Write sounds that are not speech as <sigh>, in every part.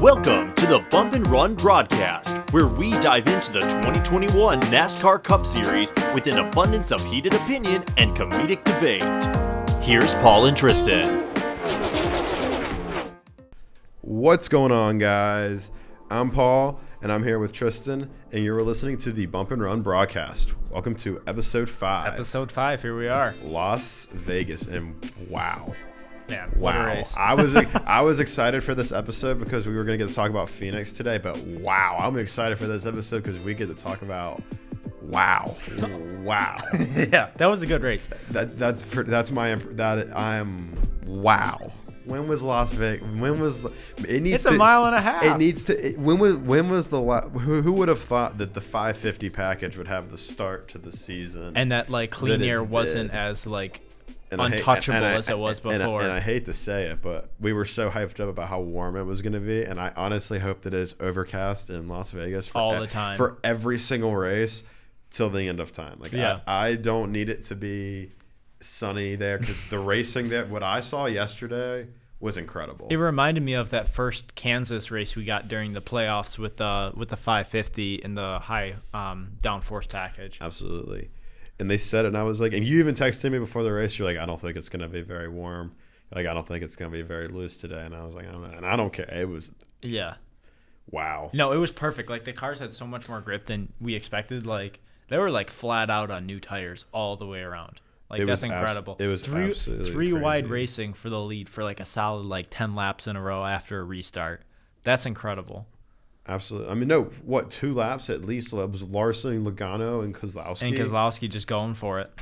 Welcome to the Bump and Run broadcast, where we dive into the 2021 NASCAR Cup Series with an abundance of heated opinion and comedic debate. Here's Paul and Tristan. What's going on, guys? I'm Paul, and I'm here with Tristan, and you're listening to the Bump and Run broadcast. Welcome to episode five, Episode five, here we are. Las Vegas, and wow, Man, a wow! I was <laughs> I was excited for this episode because we were gonna get to talk about Phoenix today, but wow, I'm excited for this episode because we get to talk about wow, wow. <laughs> yeah, that was a good race. that that's that's my that I'm wow. When was Las Vegas? When was it needs It's a to- mile and a half. It needs to. It, when was when was the who, who would have thought that the 550 package would have the start to the season And that like clean That air wasn't dead. as like And I hate- untouchable and I- as it was and I- before. And I, hate to say it, but we were so hyped up about how warm it was going to be, and I honestly hope that it is overcast in Las Vegas for All the time. for every single race till the end of time. Like Yeah. I, I don't need it to be sunny there because the racing that what I saw yesterday was incredible. it reminded me of that first Kansas race we got during the playoffs with the with the 550 and the high um, downforce package. Absolutely. And they said it, and I was like, and you even texted me before the race. You're like, I don't think it's going to be very warm. Like, I don't think it's going to be very loose today. And I was like, I don't know. And I don't care. It was, Yeah. wow. No, it was perfect. Like the cars had so much more grip than we expected. Like they were like flat out on new tires all the way around. Like It that's was abs- incredible. it was three three wide racing for the lead for like a solid like ten laps in a row after a restart. That's incredible. Absolutely. I mean, no, what, two laps at least? It was Larson, Logano, and Keselowski. And Keselowski just going for it.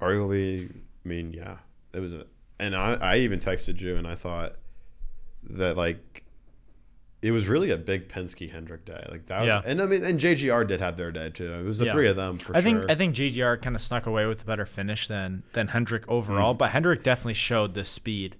Arguably, I mean, yeah. It was a, and I, I even texted you, and I thought that, like, it was really a big Penske Hendrick day. Like, that was, Yeah. and I mean, and JGR did have their day too. It was the Yeah. three of them for I sure. think I think JGR kind of snuck away with a better finish than than Hendrick overall, mm-hmm. but Hendrick definitely showed the speed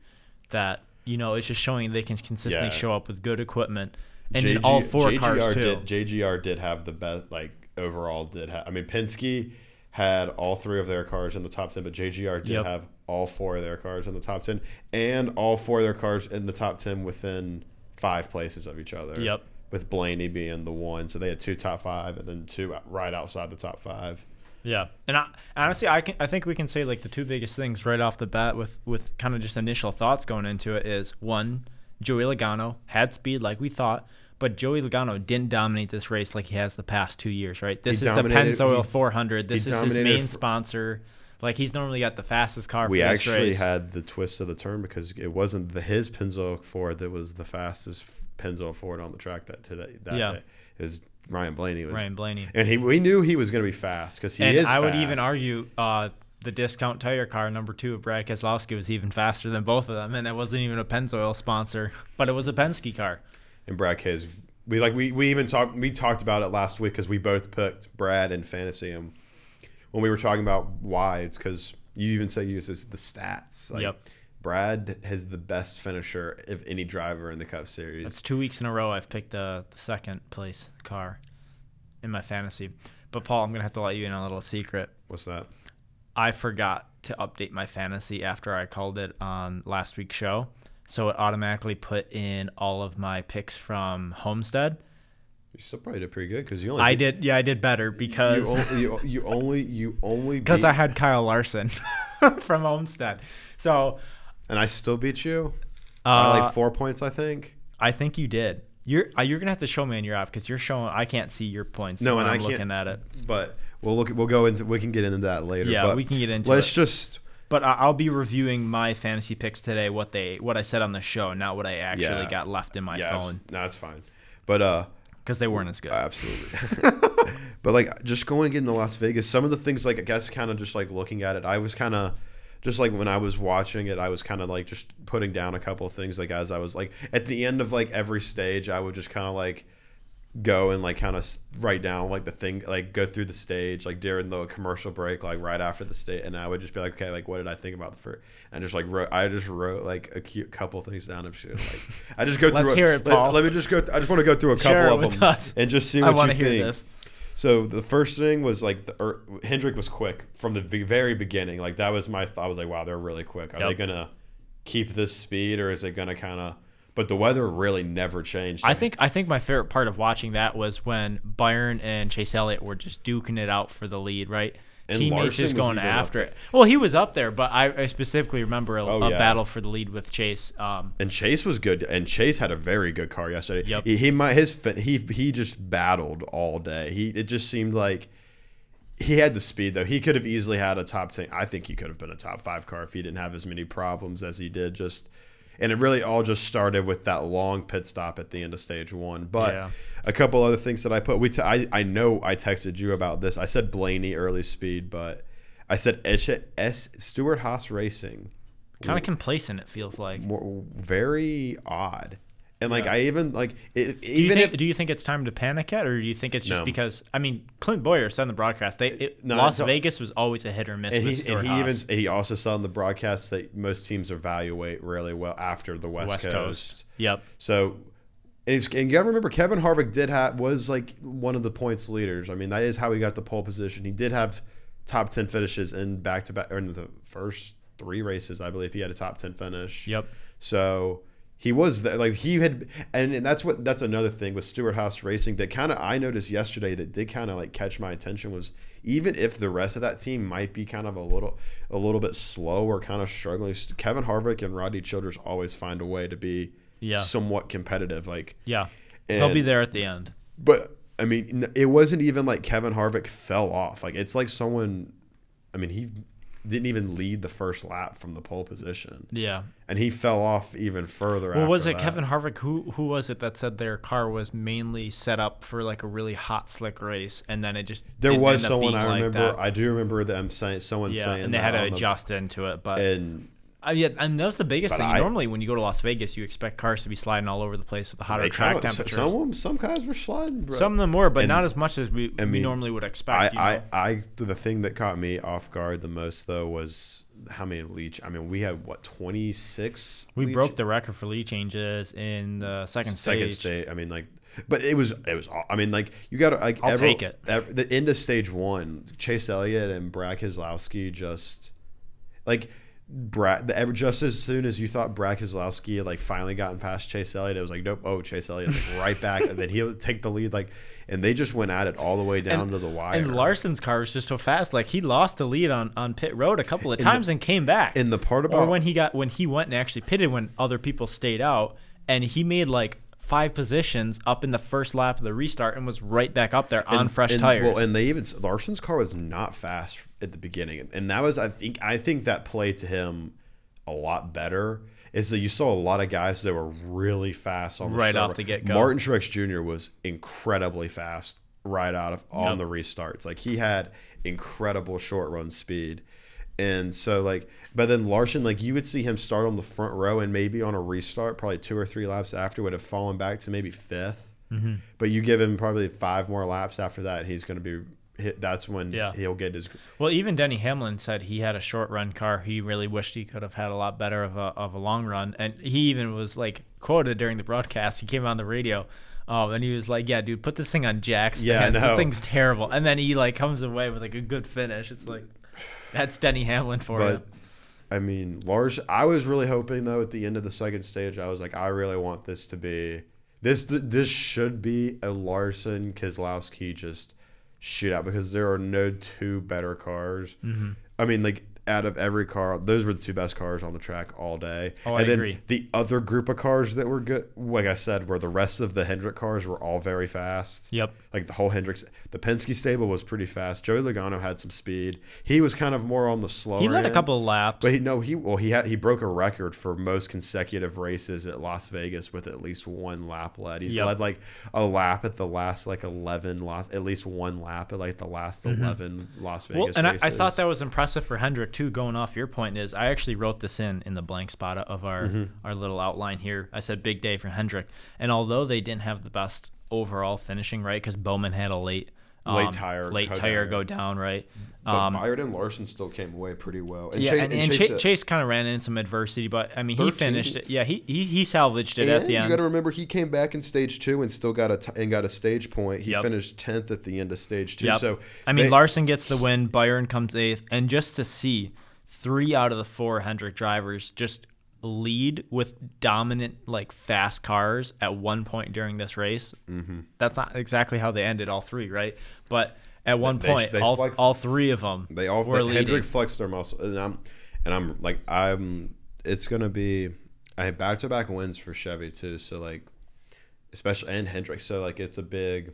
that you know it's just showing they can consistently Yeah. show up with good equipment and JG in all four JGR cars too. Did, JGR did have the best, like overall did have. I mean, Penske had all three of their cars in the top ten, but JGR did Yep. have all four of their cars in the top ten, and all four of their cars in the top ten within five places of each other. Yep. With Blaney being the one, so they had two top five, and then two right outside the top five. Yeah, and I, honestly, I can I think we can say like the two biggest things right off the bat with with kind of just initial thoughts going into it is one, Joey Logano had speed like we thought, but Joey Logano didn't dominate this race like he has the past two years. Right, this is the Pennzoil 400. This is his main sponsor. Like he's normally got the fastest car. We for actually race. had the twist of the turn because it wasn't the his Pennzoil Ford that was the fastest Pennzoil Ford on the track that today. That Yeah. day. Was Ryan Blaney was Ryan Blaney. And he, we knew he was going to be fast because he and is. I would even argue uh, the discount tire car number two of Brad Keselowski was even faster than both of them, and it wasn't even a Pennzoil sponsor, but it was a Penske car. And Brad K's, we like we, we even talked we talked about it last week because we both picked Brad in fantasy, and when we were talking about why, it's because you even said you uses the stats. Like, Yep. Brad has the best finisher of any driver in the Cup Series. That's two weeks in a row I've picked the, the second place car in my fantasy. But Paul, I'm gonna have to let you in on a little secret. What's that? I forgot to update my fantasy after I called it on last week's show, so it automatically put in all of my picks from Homestead. You still probably did pretty good because you only I did, yeah, I did better You, because only, you, you <laughs> only you only because I had Kyle Larson <laughs> from Homestead. So and I still beat you by uh, like four points, I think. I think you did. You're uh, you're gonna have to show me in your app because you're showing. I can't see your points. No, and I I'm can't- looking at it. But we'll look. We'll go into. We can get into that later. Yeah, but we can get into it. Let's it. just. But I- I'll be reviewing my fantasy picks today. What they what I said on the show, not what I actually Yeah. got left in my yeah, abs- phone no, that's fine. But uh, because they weren't as good. absolutely. <laughs> <laughs> but like, just going and getting to Las Vegas, some of the things, like I guess, kind of just like looking at it, I was kind of. Just like when I was watching it, I was kind of like just putting down a couple of things. Like as I was like at the end of like every stage, I would just kind of like go and like kind of write down like the thing like go through the stage like during the commercial break like right after the state and i would just be like okay like what did i think about the first and just like wrote i just wrote like a cute couple things down of shit like i just go Let's through hear it, Paul. Let, me just go th- i just want to go through a couple it of them us. and just see what want you hear think this. so the first thing was like the er, hendrick was quick from the very beginning like that was my th- i was like wow they're really quick are they gonna keep this speed or is it gonna kind of but the weather really never changed. I think I think my favorite part of watching that was when Byron and Chase Elliott were just duking it out for the lead, right? And Teammates Larson just going after it. Well, he was up there, but I, I specifically remember a, Oh, a yeah. battle for the lead with Chase. Um, And Chase was good, and Chase had a very good car yesterday. Yep. He, he might his he he just battled all day. He it just seemed like he had the speed though. He could have easily had a top ten. I think he could have been a top five car if he didn't have as many problems as he did. Just and it really all just started with that long pit stop at the end of stage one. But Yeah. a couple other things that I put. We t- I I know I texted you about this. I said Blaney early speed, but I said S, S Stewart Haas Racing kind of complacent, it feels like. more, very odd. And like Yeah. I even like it, Do you even think if do you think it's time to panic yet, or do you think it's just No. because I mean Clint Bowyer said in the broadcast they it, No, Las Vegas was always a hit or miss and he, and he even he also said on the broadcast that most teams evaluate really well after the West, West Coast. Coast. Yep. So and, and you got to remember Kevin Harvick did have was like one of the points leaders. I mean that is how he got the pole position. He did have top ten finishes in back to back or in the first three races. I believe he had a top ten finish. Yep. So he was there, like he had, and, and that's what that's another thing with Stewart Haas Racing that kind of I noticed yesterday that did kind of like catch my attention was even if the rest of that team might be kind of a little a little bit slow or kind of struggling, Kevin Harvick and Rodney Childers always find a way to be Yeah. somewhat competitive. Like, Yeah. They'll be there at the end. but I mean, it wasn't even like Kevin Harvick fell off. Like it's like someone, I mean, he didn't even lead the first lap from the pole position, Yeah. and he fell off even further. Well, was it that. Kevin Harvick? Who who was it that said their car was mainly set up for like a really hot slick race, and then it just There was someone I like remember. that? I do remember them saying someone yeah, saying and they had to on the- adjust into it. But and uh, yeah, and that's the biggest But thing. I- Normally, when you go to Las Vegas, you expect cars to be sliding all over the place with the hotter track kinda- temperatures. Some of them, some guys were sliding. Bro. Some of them were, but And- not as much as we, I we normally would I, expect. you know? I, I, the thing that caught me off guard the most though was how many leech. I mean, we had what twenty six. we broke the record for lead changes in the second, second stage. stage. I mean, like, but it was it was. I mean, like you got to like. I'll every- take it. ev- the end of stage one, Chase Elliott and Brad Keselowski just like. Brad, the, just as soon as you thought Brad Keselowski had like finally gotten past Chase Elliott, it was like nope. Oh, Chase Elliott's like right <laughs> back, and then he'll take the lead. Like, and they just went at it all the way down And- to the wire. And Larson's car was just so fast. Like he lost the lead on, on pit road a couple of the- times and came back. and the part or about when he got when he went and actually pitted when other people stayed out, and he made like five positions up in the first lap of the restart and was right back up there on and- fresh and- tires. Well, and they even Larson's car was not fast at the beginning, and that was I think I think that played to him a lot better. Is that you saw a lot of guys that were really fast on the Right off the get-go. Martin Truex Jr. was incredibly fast right out of on Yep. the restarts. Like he had incredible short run speed. And so like but then Larson, like you would see him start on the front row and maybe on a restart, probably two or three laps after would have fallen back to maybe 5th Mm-hmm. But you give him probably five more laps after that, he's going to be hit. That's when Yeah. he'll get his. well, even Denny Hamlin said he had a short run car. He really wished he could have had a lot better of a of a long run, and he even was like quoted during the broadcast. He came on the radio. Um, and he was like, "Yeah, dude, put this thing on Jack's Yeah, hands. know. The thing's terrible." And then he like comes away with like a good finish. It's like that's Denny Hamlin for But you. I mean, Lars. I was really hoping though at the end of the second stage, I was like, I really want this to be this. This should be a Larson Keselowski just shootout because there are no two better cars. Mm-hmm. I mean, like out of every car, those were the two best cars on the track all day. Oh, and I then agree. The other group of cars that were good, like I said, were the rest of the Hendrick cars were all very fast. Yep. Like the whole Hendricks, the Penske stable was pretty fast. Joey Logano had some speed. He was kind of more on the slower. He led a couple of laps. But he no he well he had he broke a record for most consecutive races at Las Vegas with at least one lap led. He's Yep. led like a lap at the last like eleven lost at least one lap at like the last eleven Las Vegas. Mm-hmm. Well, and I, I thought that was impressive for Hendrick too. Going off your point is, I actually wrote this in in the blank spot of our Mm-hmm. our little outline here. I said big day for Hendrick, and although they didn't have the best overall finishing, right, because Bowman had a late Late tire late go tire down. go down, right. But Um, Byron and Larson still came away pretty well. And yeah, Chase, and, and and Chase, Chase, Chase kind of ran into some adversity, but I mean, he 13th. finished it. Yeah, he he, he salvaged it and at the end. you got to remember he came back in stage two and still got a t- and got a stage point. He Yep. finished tenth at the end of stage two. Yep. So I mean, they- Larson gets the win. Byron comes eighth, and just to see three out of the four Hendrick drivers just lead with dominant like fast cars at one point during this race. Mm-hmm. That's not exactly how they ended all three, right? But at one They- point, they all, flexed- all three of them They all were they, leading. Hendrick flexed their muscle, and I'm and I'm like I'm. It's gonna be I had back to back wins for Chevy too. So like, especially and Hendrick. So like it's a big.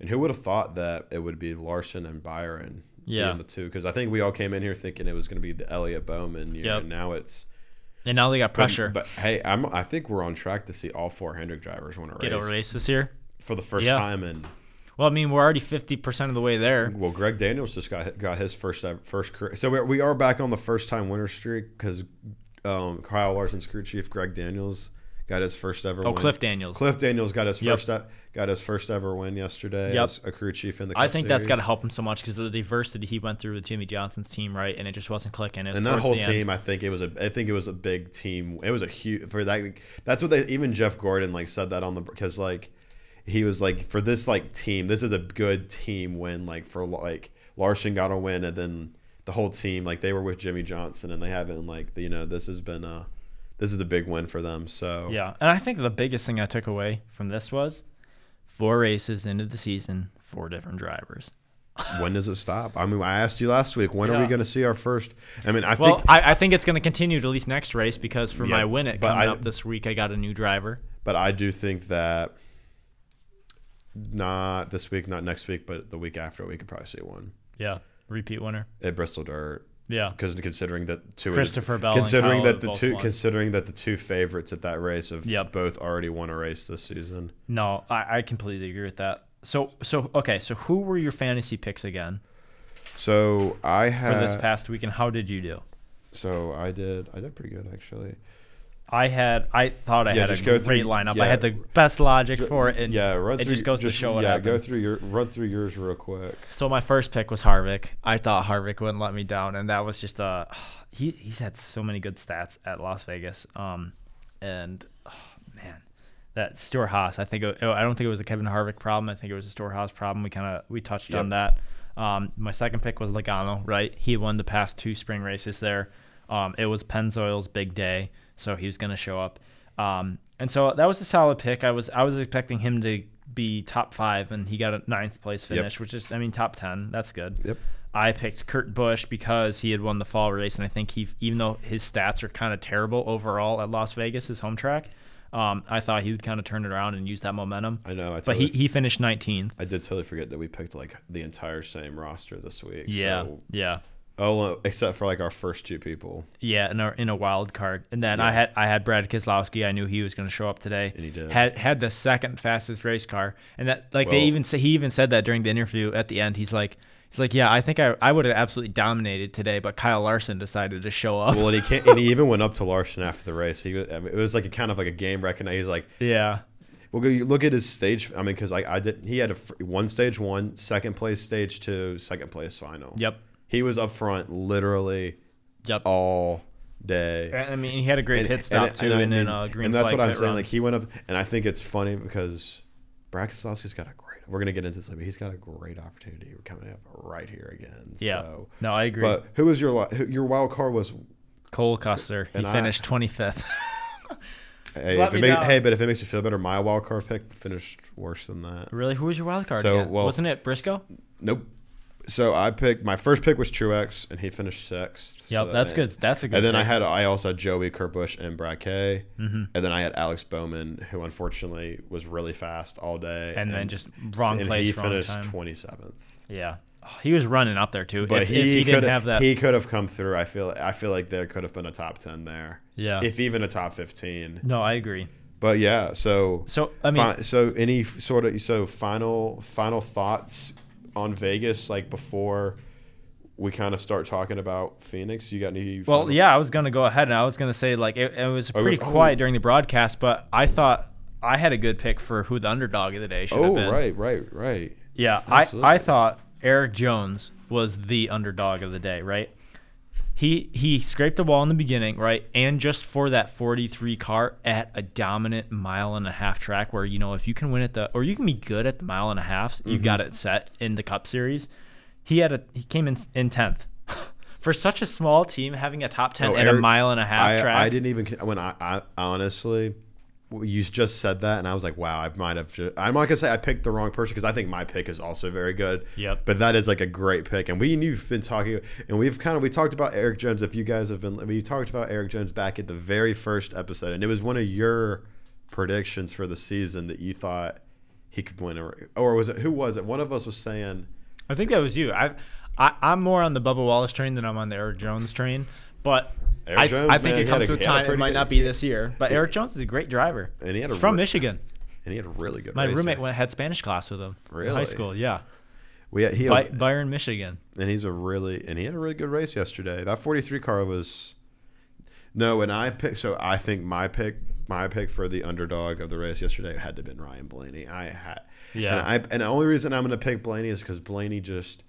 And who would have thought that it would be Larson and Byron Yeah. being the two? Because I think we all came in here thinking it was going to be the Elliott Bowman year. Yep. And now it's and now they got pressure. But, hey, I'm I think we're on track to see all four Hendrick drivers win a Get race a race this year. for the first Yeah. time in Well, I mean, we're already fifty percent of the way there. Well, Greg Daniels just got got his first first career. So we we are back on the first time winner streak because um, Kyle Larson's crew chief Greg Daniels got his first ever. Oh, win. Cliff Daniels. Cliff Daniels got his Yep. first e- got his first ever win yesterday Yep. as a crew chief in the. I Cup think that's got to help him so much because of the diversity he went through with Jimmie Johnson's team, right? And it just wasn't clicking. Was And that whole the end. team, I think it was a, I think it was a big team. It was a huge for that. That's what they even Jeff Gordon like said that on the because like he was like for this like team, this is a good team win. Like for like Larson got a win, and then the whole team like they were with Jimmy Johnson, and they haven't like you know this has been a this is a big win for them. So Yeah, and I think the biggest thing I took away from this was four races into the season, four different drivers. <laughs> when does it stop? I mean, I asked you last week. When are we going to see our first? I mean, I Well, think, I, I think it's going to continue to at least next race because for my win it coming I- up this week, I got a new driver. but I do think that not this week, not next week, but the week after, we could probably see one. Yeah, repeat winner. at Bristol Dirt Yeah, because considering that two Christopher Bell considering that the two won. considering that the two favorites at that race have Yep. both already won a race this season. no, I, I completely agree with that. So, so okay, so who were your fantasy picks again So I have for this past week, and how did you do? so I did I did pretty good actually. I had, I thought I Yeah, had a great through- lineup. yeah. I had the best logic for it, and yeah, run it through, just goes to show what yeah, happened. go through your run through yours real quick. So my first pick was Harvick. I thought Harvick wouldn't let me down, and that was just a. <sighs> He he's had so many good stats at Las Vegas. Um, and oh, <sighs> man, that Stewart Haas. I think it, I don't think it was a Kevin Harvick problem. I think it was a Stewart Haas problem. We kind of we touched on that. Um, my second pick was Logano. Right, he won the past two spring races there. Um, it was Pennzoil's big day, so he was going to show up. Um, and so that was a solid pick. I was I was expecting him to be top five, and he got a ninth place Yep. finish, which is I mean top ten. That's good. Yep. I picked Kurt Busch because he had won the fall race, and I think he, even though his stats are kind of terrible overall at Las Vegas, his home track, um, I thought he would kind of turn it around and use that momentum. I know. I But he, he finished 19th. I did totally forget that we picked like the entire same roster this week. Yeah, So, yeah, oh, uh, except for like our first two people, yeah. In a, in a wild card, and then I had I had Brad Keselowski. I knew he was going to show up today. And he did. Had had the second fastest race car, and that like they even say he even said that during the interview at the end. He's like. He's like, yeah, I think I, I would have absolutely dominated today, but Kyle Larson decided to show up. Well, and he can't, and he <laughs> even went up to Larson after the race. He, I mean, it was like a kind of like a game recognition. He's like, yeah, well, you look at his stage. I mean, because I, I did. He had a one stage one, second place stage two, second place final. Yep. He was up front literally Yep. all day. I mean, he had a great And- pit stop and- too, and, uh, and, and, in a green and that's what I'm pit saying. run. Like he went up, and I think it's funny because Brad Keselowski's got a great. We're gonna get into this, later, but he's got a great opportunity coming up right here again. yeah, So, no, I agree. but who was your your wild card was? Cole Custer, he and I- finished 25th. <laughs> Hey, if it make, hey, but if it makes you feel better, my wild card pick finished worse than that. really, who was your wild card? So, again? well- wasn't it Briscoe? Nope. So I picked my first pick was Truex, and he finished sixth. Yep, So- that's and- good. That's a good. And then I had I also had Joey Kurt Busch and Brad Kay, Mm-hmm. and then I had Alex Bowman, who unfortunately was really fast all day, and then just wrong and place, he wrong finished twenty seventh. Yeah, he was running up there too. But if, he, if he could didn't have that, he could have come through. I feel I feel like there could have been a top ten there, yeah. if even a top fifteen. no, I agree. But yeah, so So I mean, Fi- so any sort of so final final thoughts on Vegas like before we kind of start talking about Phoenix. You got any? Well, final- yeah, I was gonna go ahead and I was gonna say like it, it was Oh, it pretty oh. quiet during the broadcast, but I thought I had a good pick for who the underdog of the day should have oh, been. Oh right, right, right. Yeah, I, I thought Erik Jones was the underdog of the day, right? He he scraped the wall in the beginning, right? And just for that 43 car at a dominant mile and a half track where you know if you can win at the or you can be good at the mile and a half, you mm-hmm. got it set in the cup series. He had a he came in in 10th. <laughs> for such a small team having a top ten No, and a mile and a half I, track. I didn't even when I, I honestly you just said that and I was like wow I might have ju- I'm not gonna say I picked the wrong person because I think my pick is also very good Yep. but that is like a great pick and we you've been talking and we've kind of we talked about Erik Jones if you guys have been we talked about Erik Jones back at the very first episode and it was one of your predictions for the season that you thought he could win a, or was it who was it one of us was saying I think that was you. I, I I'm more on the Bubba Wallace train than I'm on the Erik Jones train, but. I, Jones, I think man, it comes to a- with he a time. It might good- not be this year, but Erik Jones is a great driver. And he had a from re- Michigan. and he had a really good My roommate went had Spanish class with him in high school. Yeah, we had, he By, was- Byron, Michigan. and he's a really and he had a really good race yesterday. That 43 car was no, and I picked. So I think my pick, my pick for the underdog of the race yesterday had to have been Ryan Blaney. I had, Yeah. and I and the only reason I'm going to pick Blaney is because Blaney just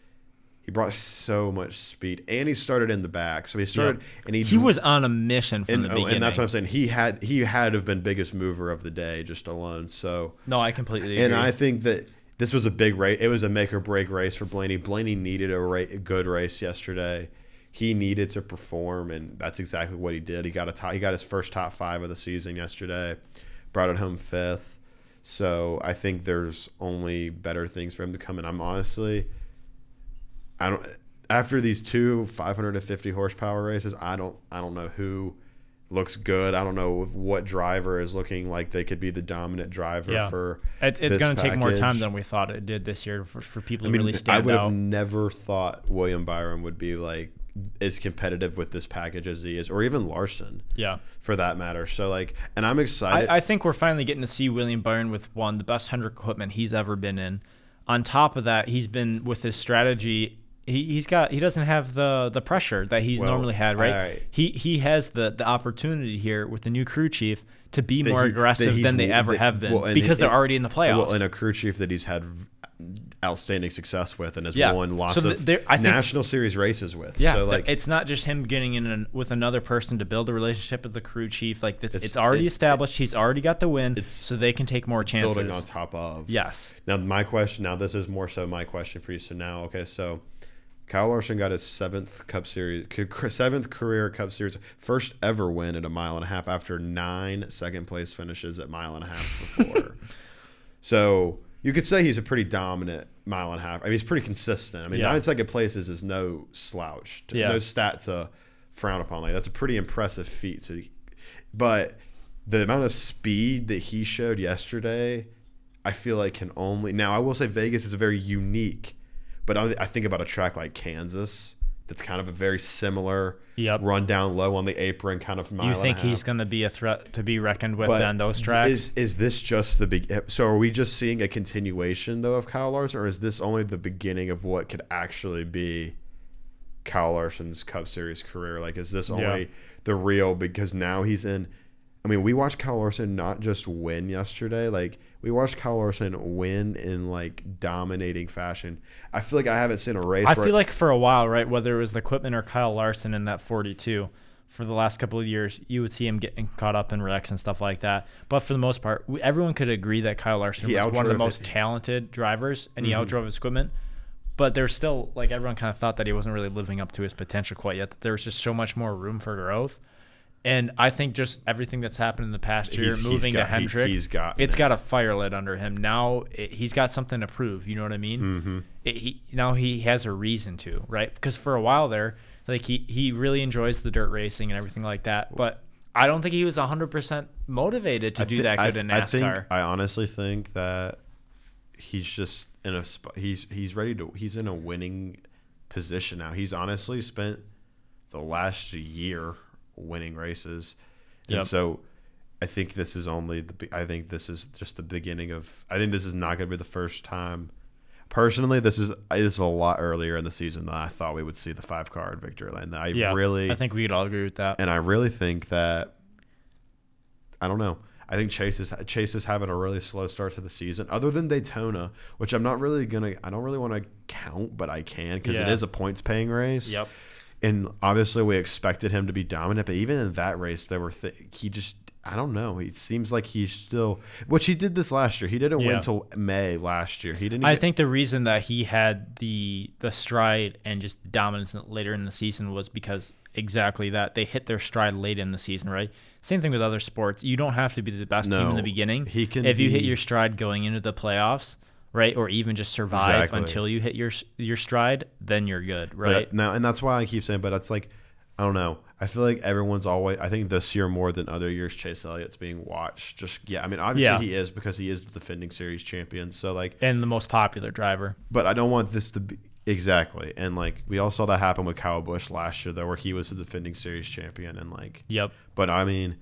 he brought so much speed, and he started in the back. So he started, and he He was on a mission from and, the oh, beginning. and that's what I'm saying. He had he had to have been biggest mover of the day just alone. So no, I completely agree. and I think that this was a big race. It was a make or break race for Blaney. Blaney needed a, ra- a good race yesterday. He needed to perform, and that's exactly what he did. He got a top, he got his first top five of the season yesterday, brought it home fifth. So I think there's only better things for him to come. And I'm honestly, I don't. After these two 550 horsepower races, I don't I don't know who looks good. I don't know what driver is looking like they could be the dominant driver Yeah. for. It, it's going to take more time than we thought it did this year for, for people I to mean, really I would out. have never thought William Byron would be like as competitive with this package as he is, or even Larson yeah. for that matter. So like, and I'm excited. I, I think we're finally getting to see William Byron with one the best Hendrick equipment he's ever been in. On top of that, he's been with his strategy. He, he's got he doesn't have the the pressure that he's Well, normally had, right? alright. He he has the the opportunity here with the new crew chief to be that more he- aggressive than they ever that- have been well, because it- they're it- already in the playoffs. Well, and a crew chief that he's had outstanding success with and has Yeah. won lots So of there- I think- national series races with. Yeah, so like it's not just him getting in an, with another person to build a relationship with the crew chief. Like this, it's, It's- already it- established. He's already got the win, It's so they can take more chances. building on top of. Yes. Now my question. Now this is more so my question for you. So now, okay, so Kyle Larson got his seventh Cup Series, seventh career Cup Series, first ever win at a mile and a half after nine second place finishes at mile and a half before. <laughs> so you could say he's a pretty dominant mile and a half. I mean, he's pretty consistent. I mean, Yeah. nine second places is no slouch, Yeah. no stat to frown upon. Like that's a pretty impressive feat. So, he- but the amount of speed that he showed yesterday, I feel like can only now. I will say Vegas is a very unique, but I, I think about a track like Kansas. That's kind of a very similar Yep. run down low on the apron kind of mile. You think he's going to be a threat to be reckoned with But on those tracks? Is is this just the big? So are we just seeing a continuation though of Kyle Larson, or is this only the beginning of what could actually be Kyle Larson's Cup Series career? Like, is this only Yeah. the real? Because now he's in. I mean, we watched Kyle Larson not just win yesterday. Like, we watched Kyle Larson win in like dominating fashion. I feel like I haven't seen a race. I feel like for a while, right, whether it was the equipment or Kyle Larson in that 42, for the last couple of years, you would see him getting caught up in wrecks and stuff like that. But for the most part, we, everyone could agree that Kyle Larson He was one of the most it. talented drivers, and he Mhm. outdrove his equipment. But there's still like everyone kind of thought that he wasn't really living up to his potential quite yet. That there was just so much more room for growth. And I think just everything that's happened in the past year, He's- he's moving got- to he- Hendrick, he's gotten it's it. got a fire lit under him. Now it, he's got something to prove. You know what I mean? Mhm. it, he now he has a reason to right because for a while there like he he really enjoys the dirt racing and everything like that but i don't think he was 100% motivated to I do thi- that I good th- in I think I honestly think that he's just in a spot. He's he's ready to. He's in a winning position now. He's honestly spent the last year winning races, Yep. and so I think this is only the. I think this is just the beginning of. I think this is not going to be the first time. Personally, this is this is a lot earlier in the season than I thought we would see the five card victory lane. I yeah really i think we could all agree with that and I really think that I don't know. I think Chase is Chase is having a really slow start to the season. Other than Daytona, which I'm not really gonna, I don't really want to count, but I can because it Yeah. is a points paying race. yep And obviously, we expected him to be dominant, but even in that race, there were th- he just I don't know. He seems like he's still, which he did this last year. He didn't Yeah. win till May last year. He didn't. I even- think the reason that he had the the stride and just dominance later in the season was because exactly that they hit their stride late in the season, right? Same thing with other sports. You don't have to be the best team in the beginning. he can if you hit your stride going into the playoffs, right, or even just survive Exactly. until you hit your your stride, then you're good, but right? now, and that's why I keep saying. But it's like, I don't know. I feel like everyone's always. I think this year more than other years, Chase Elliott's being watched. Just yeah. I mean, obviously Yeah. he is because he is the defending series champion. So like, and the most popular driver. but I don't want this to be exactly. And like, we all saw that happen with Kyle Busch last year, though, where he was the defending series champion. And like, Yep. but I mean,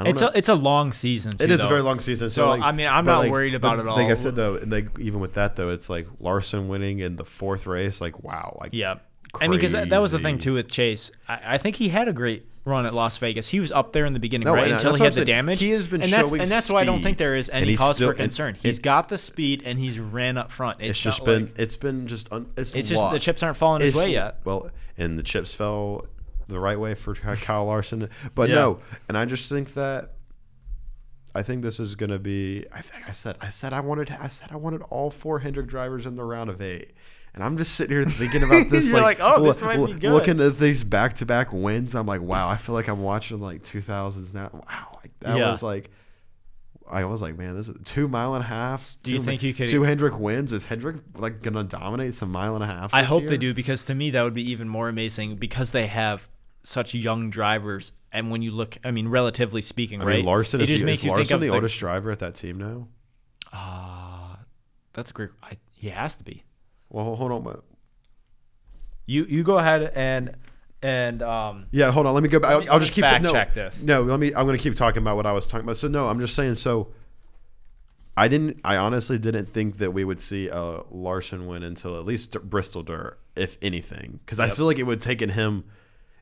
It's know. a it's a long season. Too, It is though. a very long season. So, So, like, I mean, I'm not like- worried about it it Like I said though, like even with that though, it's like Larson winning in the fourth race. Like wow, like Yeah. I mean, because that, that was the thing too with Chase. I, I think he had a great run at Las Vegas. He was up there in the beginning, No, right? Until he had the damage. He has been and that's, showing and that's why I don't think there is any cause still- for concern. it- He's got the speed and he's ran up front. It's, It's just been like- it's been just un, it's It's just the chips aren't falling his way yet. Well, and the chips fell the right way for <laughs> Kyle Larson, but Yeah. no, and I just think that I think this is going to be. I think I said I said I wanted I said I wanted all four Hendrick drivers in the round of eight. And I'm just sitting here <laughs> thinking about this, You're like, like, oh, this loo- might be good. looking at these back-to-back wins. I'm like, wow, I feel like I'm watching like 2000s now. Wow, like that Yeah. was like, I was like, man, this is two mile and a half. Do you think you could- two Hendrick wins? Is Hendrick like gonna dominate some mile and a half? I hope they do because to me that would be even more amazing because they have such young drivers. And when you look, I mean, relatively speaking, I right? mean, Larson it is, just he- makes is you Larson think the the- oldest driver at that team now. Ah, that's a great. I, he has to be. Well, hold on, but You you go ahead and and um yeah, hold on. Let me go back. I'll, I'll just keep fact no, check this. No, let me. I'm gonna keep talking about what I was talking about. So no, I'm just saying. So I didn't. I honestly didn't think that we would see a Larson win until at least Bristol Dirt, if anything, because I feel like it would have taken him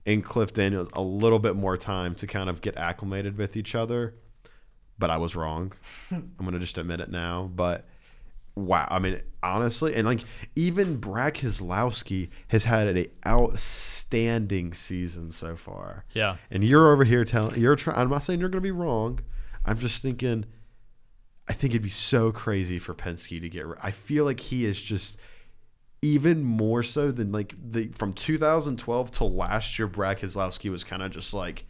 and Cliff Daniels a little bit more time to kind of get acclimated with each other. But I was wrong. <laughs> I'm gonna just admit it now. But wow, I mean, honestly, and like even Brad Keselowski has had an outstanding season so far. yeah And you're over here telling you're trying. I'm not saying you're going to be wrong. I'm just thinking. I think it'd be so crazy for Penske to get. ri- I feel like he is just even more so than like the from 2012 till last year. Brad Keselowski was kind of just like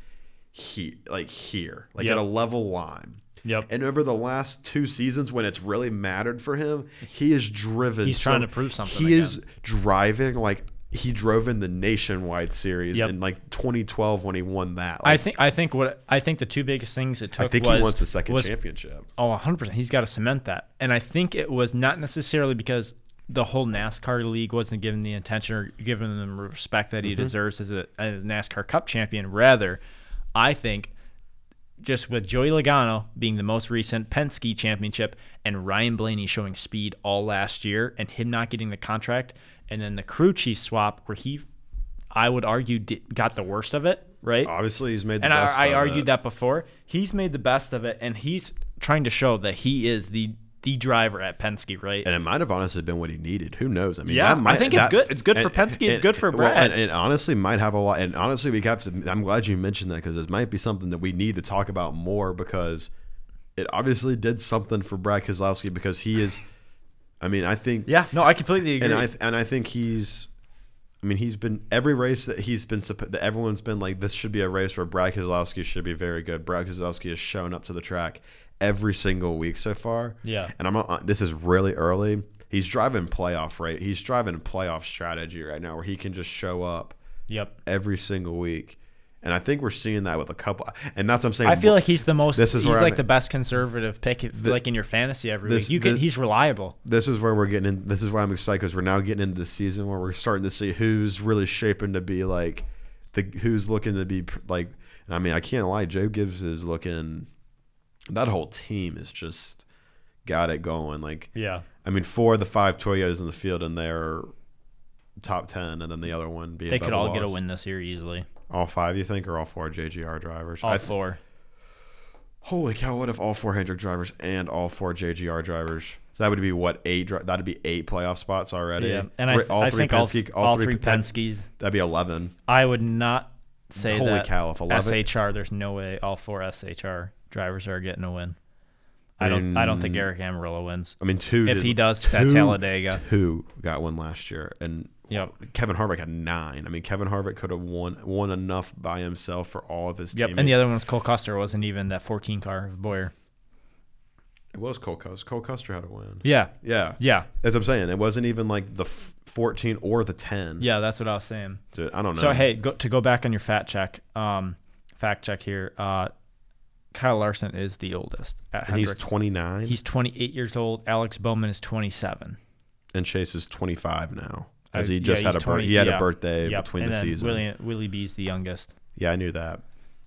he like here, like Yep. at a level line. Yep. And over the last two seasons, when it's really mattered for him, he is driven. He's so- trying to prove something He again. is driving like he drove in the nationwide series Yep. in like 2012 when he won that. I think I think what I think the two biggest things it took I think was he wants a second was championship. Oh, 100%. He's got to cement that. And I think it was not necessarily because the whole NASCAR league wasn't given the attention or given the respect that he Mm-hmm. deserves as a, as a NASCAR Cup champion. Rather, I think just with Joey Logano being the most recent Penske championship and Ryan Blaney showing speed all last year and him not getting the contract, and then the crew chief swap where he, I would argue, did, got the worst of it, right? Obviously, he's made the and I, I argued that before. He's made the best of it, and he's trying to show that he is the the driver at Penske, right? and it might have honestly been what he needed. Who knows? I mean, Yeah, that I think it's that- good. It's good for and- Penske. It's good for well, Brad. and, and honestly, might have a lot. And honestly, we have to. I'm glad you mentioned that because it might be something that we need to talk about more because it obviously did something for Brad Keselowski because he is. I mean, I think yeah, no, I completely agree. and I and I think he's. I mean, he's been every race that he's been that everyone's been like this should be a race where Brad Keselowski should be very good. Brad Keselowski has shown up to the track every single week so far. Yeah. and I'm not. This is really early. He's driving playoff right. He's driving playoff strategy right now where he can just show up yep. every single week, and I think we're seeing that with a couple. And that's what I'm saying. I feel like he's the most. This is he's like I'm- the best conservative pick, like in your fantasy every this- week. You can. this- he's reliable. this is where we're getting in. This is why I'm excited because we're now getting into the season where we're starting to see who's really shaping to be like the who's looking to be like. I mean, I can't lie. Joe Gibbs is looking. That whole team is just got it going. Like, Yeah. I mean, four of the five Toyotas in the field, and they're top ten, and then the other one being They could Bubba all get a win this year easily. All five, you think, or all four JGR drivers? All I- four. Holy cow! What if all four Hendrick drivers and all four JGR drivers? So that would be what eight? That'd be eight playoff spots already. Yeah, and Three- I, I think all, all three Pen- Penske's. That'd be eleven. I would not say Holy that Holy cow! If eleven, SHR. There's no way all four SHR drivers are getting a win. I don't. I don't think Mm. Aric Almirola wins. I mean, two. If did- he does at Talladega. two got one last year, and Yep. Kevin Harvick had nine. I mean, Kevin Harvick could have won won enough by himself for all of his Yep. teammates. And the other one was Cole Custer. Wasn't even that 14 car of Bowyer. it was Cole Custer. Cole Custer had a win. Yeah. Yeah, Yeah. as I'm saying, it wasn't even like the f- 14 or the 10. Yeah. That's what I was saying. Dude, I don't know. So hey, go, to go back on your fat check, um, fact check here. Uh, Kyle Larson is the oldest at and he's 29, He's 28 years old. Alex Bowman is 27. and Chase is 25 now. As Uh, he just yeah, had a he's bir- 20 he had yeah. a birthday Yep. between and the season. Willie, Willie B's the youngest. Yeah, I knew that.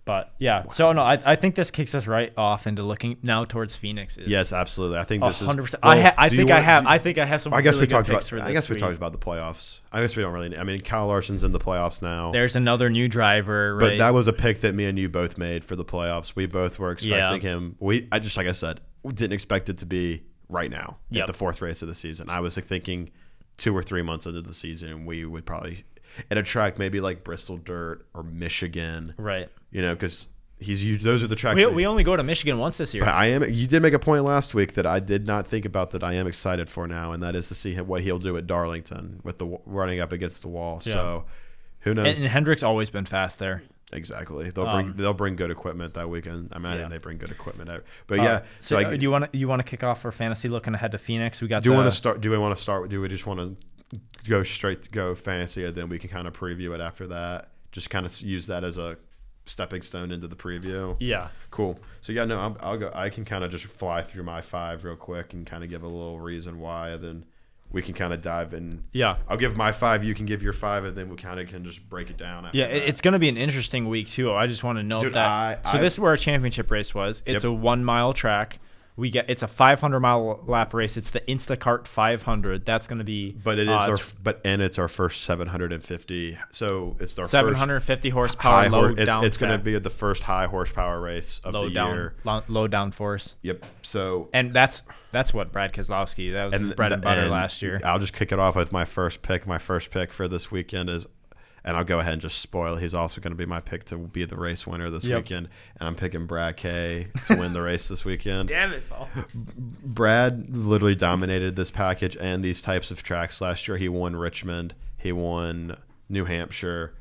But yeah, so no, I, I think this kicks us right off into looking now towards Phoenix. Is Yes, absolutely. I think this is. hundred percent. Well, I ha- I you think I want- have do- I think I have some. I guess really we talked about. I guess we week. talked about the playoffs. I guess we don't really. I mean, Kyle Larson's in the playoffs now. There's another new driver, right? But that was a pick that me and you both made for the playoffs. We both were expecting Yeah. him. We I just like I said, didn't expect it to be right now Yep. at the fourth race of the season. I was like, thinking two or three months into the season, we would probably at a track maybe like Bristol Dirt or Michigan, right. You know, because he's used, those are the tracks. We, that- we only go to Michigan once this year. but I am. You did make a point last week that I did not think about that I am excited for now, and that is to see what he'll do at Darlington with the running up against the wall. Yeah. So who knows? and, and Hendrick's always been fast there. Exactly. They'll bring Um, they'll bring good equipment that weekend. I mean, I Yeah. they bring good equipment out. But Uh, yeah, So, so, uh, I, do you want to you want to kick off for fantasy looking ahead to Phoenix? We got. do you the, want to start? Do we want to start? with- Do we just want to go straight to go fantasy, and then we can kind of preview it after that? Just kind of use that as a stepping stone into the preview. Yeah. Cool. So yeah, no, I'm, I'll go. I can kind of just fly through my five real quick and kind of give a little reason why, and then we can kind of dive in. Yeah. I'll give my five. You can give your five, and then we kind of can just break it down. After Yeah, that. it's going to be an interesting week too. I just want to note Dude, that. I- so I- this is where our championship race was. It's Yep. a one mile track. We get it's a 500 mile lap race. It's the Instacart 500. That's going to be. But it is uh, our, but and it's our first 750. So it's our first 750 horsepower low it's, down. it's going to be the first high horsepower race of low the down year. low, low down force. Yep. So And that's that's what Brad Keselowski. That was his bread and butter and last year. I'll just kick it off with my first pick. My first pick for this weekend is, and I'll go ahead and just spoil. He's also going to be my pick to be the race winner this Yep. weekend, and I'm picking Brad Kay to win the race this weekend. <laughs> Damn it, Paul. Brad literally dominated this package and these types of tracks last year. He won Richmond, he won New Hampshire,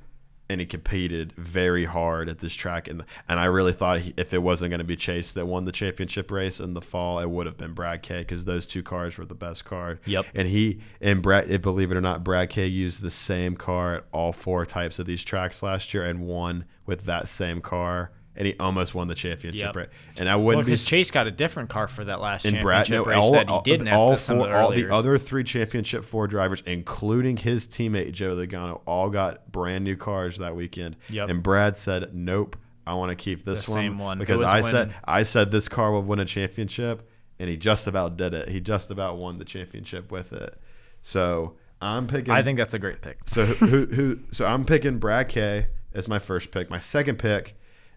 and he competed very hard at this track. And and I really thought he, if it wasn't going to be Chase that won the championship race in the fall, it would have been Brad Kay because those two cars were the best car. Yep. And he and Brad, believe it or not, Brad Kay used the same car at all four types of these tracks last year and won with that same car. And he almost won the championship. Yep. Right? And I wouldn't be because Chase got a different car for that last year. and Brad, championship no, race all, that he didn't all have some four, the all the other three championship four drivers, including his teammate Joe Logano, all got brand new cars that weekend. Yep. And Brad said, "Nope, I want to keep this one same one. Because I winning? said I said this car will win a championship, and he just about did it. He just about won the championship with it. So I'm picking. I think that's a great pick. So who, who, who? So I'm picking Brad Kay as my first pick. My second pick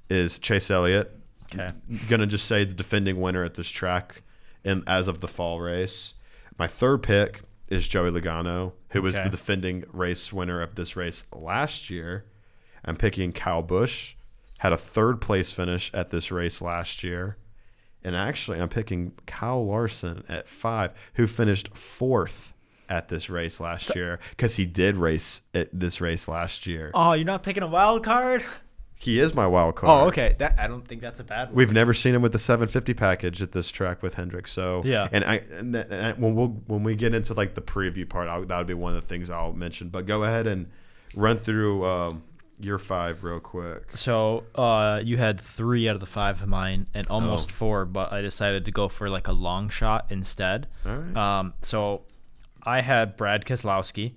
is Chase Elliott. Okay. Gonna just say the defending winner at this track, and as of the fall race. My third pick is Joey Logano, who was Okay. the defending race winner of this race last year. I'm picking Kyle Busch, had a third place finish at this race last year. And actually, I'm picking Kyle Larson at five, who finished fourth at this race last year because he did race at this race last year. Oh, you're not picking a wild card? He is my wild card. Oh, okay. That I don't think that's a bad one. We've never seen him with the 750 package at this track with Hendrick. So Yeah. and I and, and when we'll when we get into like the preview part, I'll, that would be one of the things I'll mention. But go ahead and run through um, your five real quick. So uh, you had three out of the five of mine, and almost Oh. four, but I decided to go for like a long shot instead. All right. Um, so I had Brad Keselowski.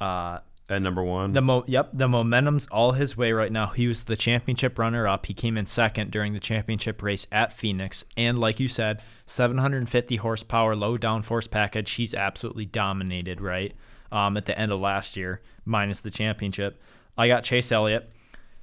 Uh, At number one, the mo- yep, the momentum's all his way right now. He was the championship runner up. He came in second during the championship race at Phoenix, and like you said, 750 horsepower, low downforce package. He's absolutely dominated right um, at the end of last year, minus the championship. I got Chase Elliott.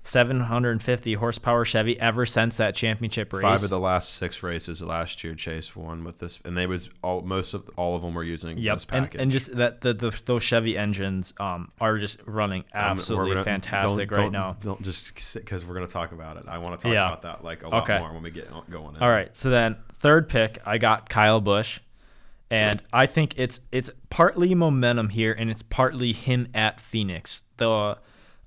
750 horsepower Chevy ever since that championship race. Five of the last six races last year, Chase won with this, and they was all most of all of them were using Yep, this and, package. and just that the, the those Chevy engines um are just running Um, absolutely gonna- fantastic don't- right don't- now. Don't just because we're gonna talk about it. I want to talk Yeah. about that like a lot Okay. more when we get going. In. All right, so then third pick, I got Kyle Busch, and I think it's it's partly momentum here, and it's partly him at Phoenix. The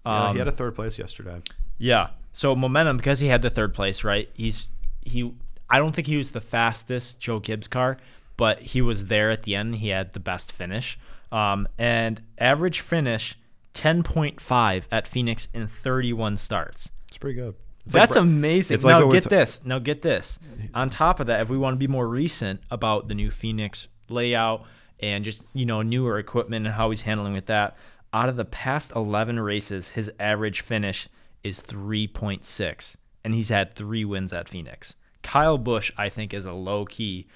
um, Yeah, he had a third place yesterday. Yeah. So momentum because he had the third place, right? He's he I don't think he was the fastest Joe Gibbs car, but he was there at the end. He had the best finish. Um, and average finish 10.5 at Phoenix in 31 starts. It's pretty good. It's That's Bra- amazing. like now what get ta- this. Now get this. On top of that, if we want to be more recent about the new Phoenix layout and just you know newer equipment and how he's handling with that, out of the past 11 races, his average finish is 3.6, and he's had three wins at Phoenix. Kyle Busch, I think, is a low key,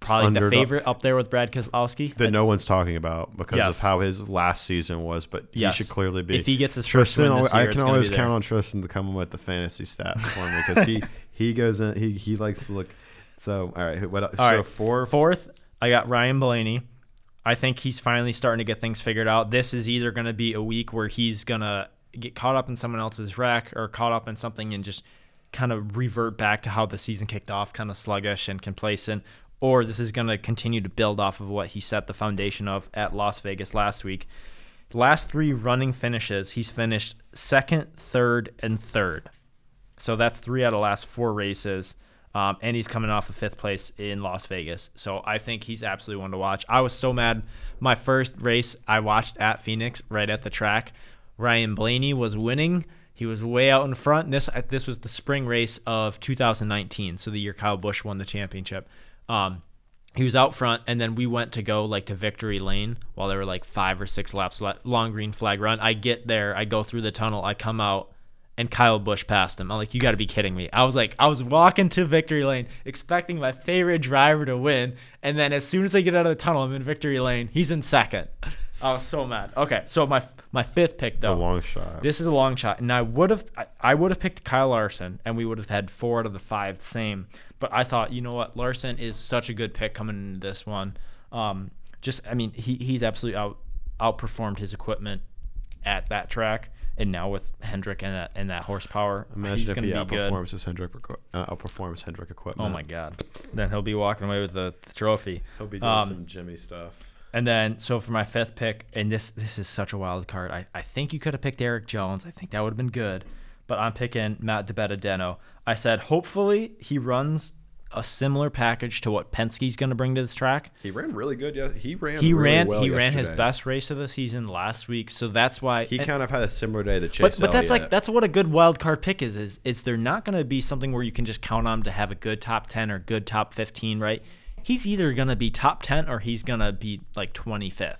probably the favorite up there with Brad Keselowski. that no one's talking about because Yes. of how his last season was, but he Yes. should clearly be. If he gets his first Tristan, this I can always count on Tristan to come with the fantasy stats for me because he <laughs> he goes in he he likes to look. So all right, what? All so right. four Fourth, I got Ryan Blaney. I think he's finally starting to get things figured out. This is either going to be a week where he's going to get caught up in someone else's wreck or caught up in something and just kind of revert back to how the season kicked off, kind of sluggish and complacent, or this is going to continue to build off of what he set the foundation of at Las Vegas last week. Last three running finishes, he's finished second, third, and third. So that's three out of the last four races. Um, and he's coming off of fifth place in Las Vegas. So I think he's absolutely one to watch. I was so mad. My first race I watched at Phoenix, right at the track, Ryan Blaney was winning. He was way out in front. This this was the spring race of 2019, so the year Kyle Busch won the championship. Um, he was out front, and then we went to go like to victory lane while there were like five or six laps left. Long green flag run. I get there, I go through the tunnel, I come out, and Kyle Busch passed him. I'm like, you got to be kidding me. I was like, I was walking to victory lane, expecting my favorite driver to win, and then as soon as I get out of the tunnel, I'm in victory lane. He's in second. I was so mad. Okay, so my my fifth pick though. a long shot. This is a long shot, and I would have I, I would have picked Kyle Larson, and we would have had four out of the five same. But I thought, you know what, Larson is such a good pick coming into this one. Um, just I mean, he he's absolutely out outperformed his equipment at that track, and now with Hendrick and that and that horsepower, Imagine he's if he outperforms his Hendrick uh, outperforms Hendrick equipment. Oh my God! Then he'll be walking away with the, the trophy. He'll be doing Um, some Jimmie stuff. And then, so for my fifth pick, and this this is such a wild card. I, I think you could have picked Erik Jones. I think that would have been good. But I'm picking Matt DiBenedetto. I said hopefully he runs a similar package to what Penske's going to bring to this track. He ran really good. Yeah, he ran. He really ran well he ran his best race of the season last week, so that's why He and- kind of had a similar day to Chase but but that's like that's what a good wild card pick is is is they're not going to be something where you can just count on him to have a good top 10 or good top 15, right? He's either going to be top 10 or he's going to be like 25th.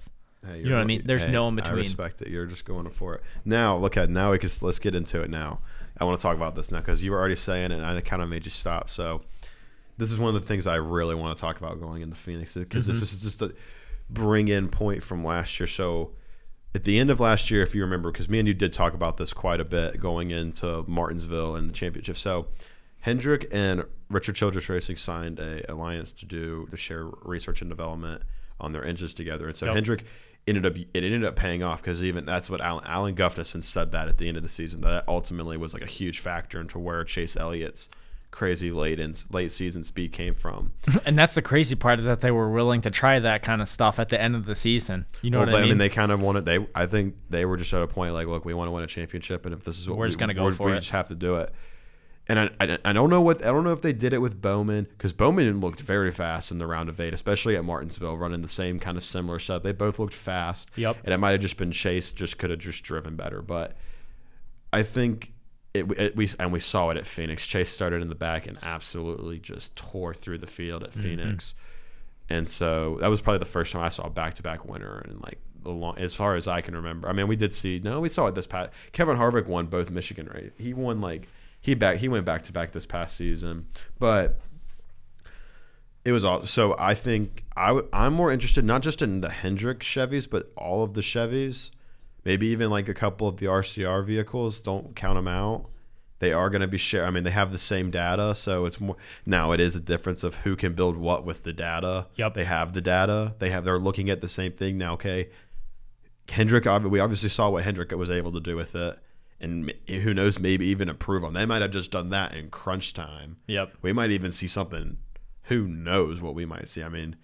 Hey, You know what I mean? There's Hey, no in I between. respect it. You're just going for it. Now, look at now we can let's get into it now. I want to talk about this now because you were already saying it, and I kind of made you stop. So, this is one of the things I really want to talk about going into Phoenix because Mm-hmm. this is just a bring in point from last year. So, at the end of last year, if you remember, because me and you did talk about this quite a bit going into Martinsville and the championship. So, Hendrick and Richard Childress Racing signed a alliance to do to share research and development on their engines together. And so Yep. Hendrick ended up it ended up paying off because even that's what Alan, Alan Gustafson said that at the end of the season that ultimately was like a huge factor into where Chase Elliott's crazy late in late season speed came from. <laughs> And that's the crazy part is that they were willing to try that kind of stuff at the end of the season. You know well, what they- I mean? they kind of wanted they I think they were just at a point like look we want to win a championship and if this is what We're we, just gonna go we're- for we it. just have to do it. And I, I, I don't know what I don't know if they did it with Bowman because Bowman looked very fast in the round of eight, especially at Martinsville, running the same kind of similar stuff. They both looked fast. Yep. And it might have just been Chase just could have just driven better, but I think it, it we and we saw it at Phoenix. Chase started in the back and absolutely just tore through the field Mm-hmm. at Phoenix. And so that was probably the first time I saw a back-to-back winner and like the long, as far as I can remember. I mean, we did see no, we saw it this past. Kevin Harvick won both Michigan right. He won like he back he went back to back this past season, but it was all. So I think I w- I'm more interested not just in the Hendrick Chevys, but all of the Chevys. Maybe even like a couple of the RCR vehicles. Don't count them out. They are going to be share. I mean, they have the same data, so it's more now. It is a difference of who can build what with the data. Yep. They have the data. They have. They're looking at the same thing now. Okay, Hendrick. We obviously saw what Hendrick was able to do with it, and who knows, maybe even improve on. They might have just done that in crunch time. Yep. We might even see something. Who knows what we might see? I mean,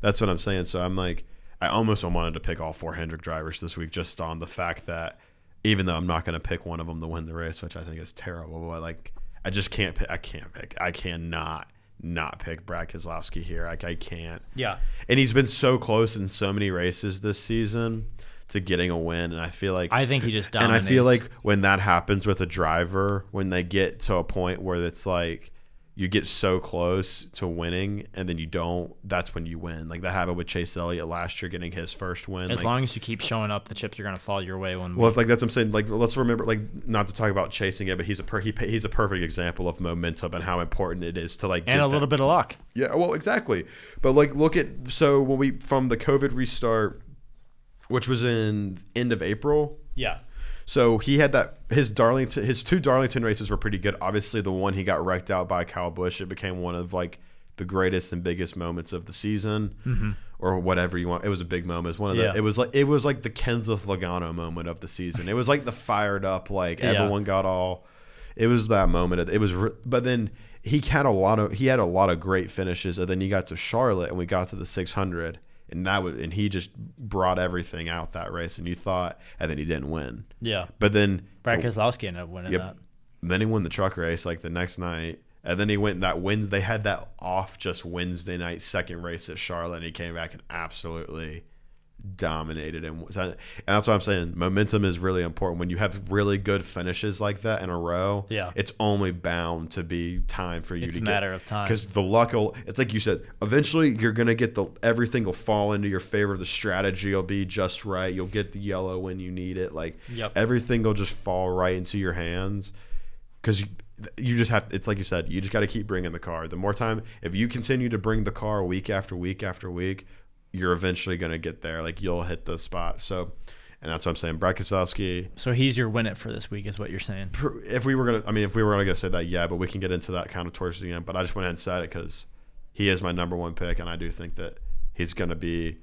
that's what I'm saying. So I'm like, I almost wanted to pick all four Hendrick drivers this week just on the fact that even though I'm not going to pick one of them to win the race, which I think is terrible, but like I just can't pick. I can't pick. I cannot not pick Brad Keselowski here. Like I can't. Yeah. And he's been so close in so many races this season to getting a win, and I feel like I think he just and I feel like when that happens with a driver, when they get to a point where it's like you get so close to winning and then you don't, that's when you win. Like that happened with Chase Elliott last year getting his first win. as like, long as you keep showing up, the chips are gonna fall your way one well, week. if like that's what I'm saying. Like let's remember, like not to talk about chasing it, but he's a per, he, he's a perfect example of momentum and how important it is to like And get a little that- bit of luck. yeah, well, exactly. But like, look at so when we from the COVID restart, which was in end of April. Yeah. So he had that his Darlington his two Darlington races were pretty good. Obviously, the one he got wrecked out by Kyle Busch, it became one of like the greatest and biggest moments of the season, or whatever you want. It was a big moment. It was one of the. Mm-hmm. Yeah. It was like it was like the Kenseth Logano moment of the season. It was like the fired up like Yeah. everyone got all. It was that moment. It was, but then he had a lot of he had a lot of great finishes, and then he got to Charlotte, and we got to the 600, and that was and he just brought everything out that race, and you thought, and then he didn't win. Yeah. But then Brad Keselowski ended up winning Yep. that. then he won the truck race like the next night. And then he went that Wednesday. They had that off just Wednesday night second race at Charlotte, and he came back and absolutely dominated. And, and that's what I'm saying. Momentum is really important when you have really good finishes like that in a row. Yeah. it's only bound to be time for you It's to a get matter of time. because the luck will. It's like you said. Eventually, you're gonna get the everything will fall into your favor. The strategy will be just right. You'll get the yellow when you need it. Like Yep. everything will just fall right into your hands because you, you just have it's like you said you just got to keep bringing the car the more time if you continue to bring the car week after week after week you're eventually going to get there. Like you'll hit the spot so and that's what i'm saying. Brad Keselowski, So he's your win it for this week, is what you're saying. if we were going to i mean if we were going to say that yeah but we can get into that kind of towards the end. But i just went ahead and said it because he is my number one pick and i do think that he's going to be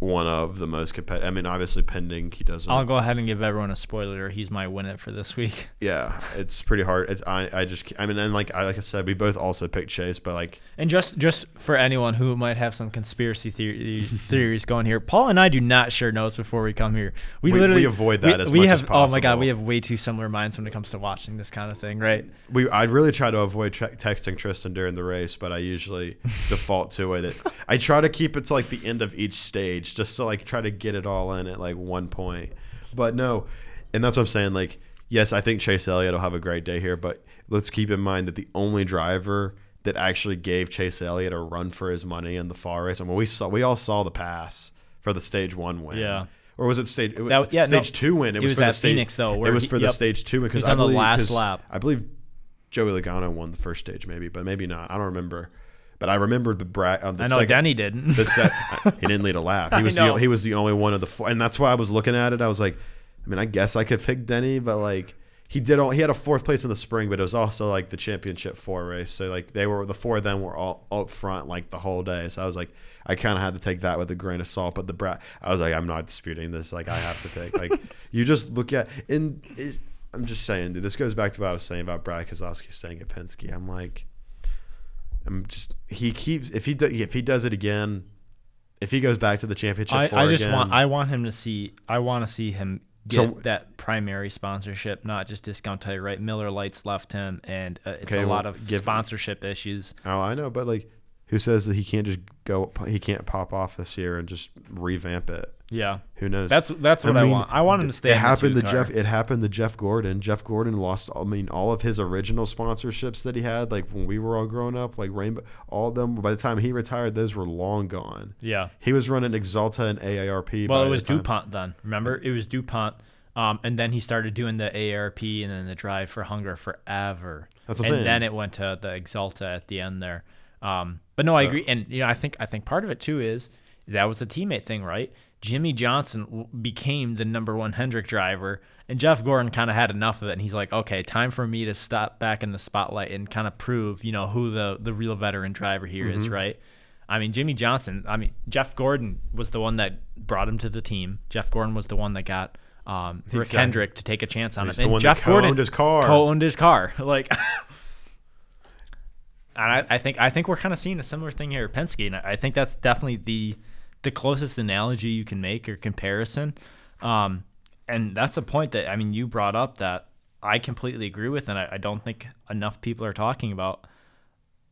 one of the most competitive i mean obviously pending he doesn't I'll go ahead and give everyone a spoiler. He's my win it for this week. <laughs> yeah it's pretty hard it's i i just i mean and like i like i said we both also picked chase but like And just just for anyone who might have some conspiracy theory, <laughs> theories going here, Paul and I do not share notes before we come here. We, We- we literally avoid that as we much have, as Oh my god, we have way too similar minds when it comes to watching this kind of thing, right? we I really try to avoid tre- texting Tristan during the race, but I usually <laughs> default to it. I try to keep it to like the end of each stage, just to like try to get it all in at like one point. But no, and that's what I'm saying. Like, yes, I think Chase Elliott will have a great day here, but let's keep in mind that the only driver that actually gave Chase Elliott a run for his money in the fall race. I mean, we saw we all saw the pass for the stage one win. Yeah. Or was it stage? It was, That- yeah, no. stage two win. It was, was for the at stage, Phoenix, though, It was he- for the yep. stage two because I on the believe, lap. I believe Joey Logano won the first stage, maybe, but maybe not. I don't remember. But I remember the Brad on uh, the I know second, Denny didn't. the set. <laughs> he didn't lead a lap. He was the he was the only one of the four, and that's why I was looking at it. I was like, I mean, I guess I could pick Denny, but like he did all he had a fourth place in the spring, but it was also like the championship four race. So like they were the four of them were all up front like the whole day. So I was like, I kind of had to take that with a grain of salt. But the Brad, I was like, I'm not disputing this. Like I have to pick. Like <laughs> you just look at and it, I'm just saying, dude. This goes back to what I was saying about Brad Keselowski staying at Penske. I'm like. I'm just he keeps if he do, if he does it again, if he goes back to the championship, I, I just again, want I want him to see I want to see him get So- that primary sponsorship, not just discount tire. Right, Miller Lights left him, and uh, it's Okay, a well, lot of give- sponsorship issues. Oh, I know, but like, who says that he can't just go? He can't pop off this year and just revamp it. Yeah, Who knows? that's that's what I, mean, want. I want him to stay. It happened to car. Jeff. It happened to Jeff Gordon. Jeff Gordon lost. I mean, all of his original sponsorships that he had, like when we were all growing up, like Rainbow. All of them. By the time he retired, those were long gone. Yeah. He was running Axalta and AARP. Well, by it was the DuPont then. Remember, it was DuPont. Um, and then he started doing the AARP and then the Drive for Hunger forever. That's what and then it went to the Axalta at the end there. Um, but no, I agree. And you know, I think I think part of it too is that was a teammate thing, right? Jimmie Johnson w- became the number one Hendrick driver, and Jeff Gordon kind of had enough of it, and he's like, okay, time for me to stop back in the spotlight and kind of prove, you know, who the the real veteran driver here is, right? I mean, Jimmie Johnson. I mean, Jeff Gordon was the one that brought him to the team. Jeff Gordon was the one that got um, Rick Exactly. Hendrick to take a chance on He's him. the and Jeff Gordon co-owned his car. Co-owned his car. <laughs> Like, <laughs> and I, I think I think we're kind of seeing a similar thing here at Penske, and I think that's definitely the the closest analogy you can make or comparison. Um, and that's a point that I mean you brought up that I completely agree with, and I, I don't think enough people are talking about.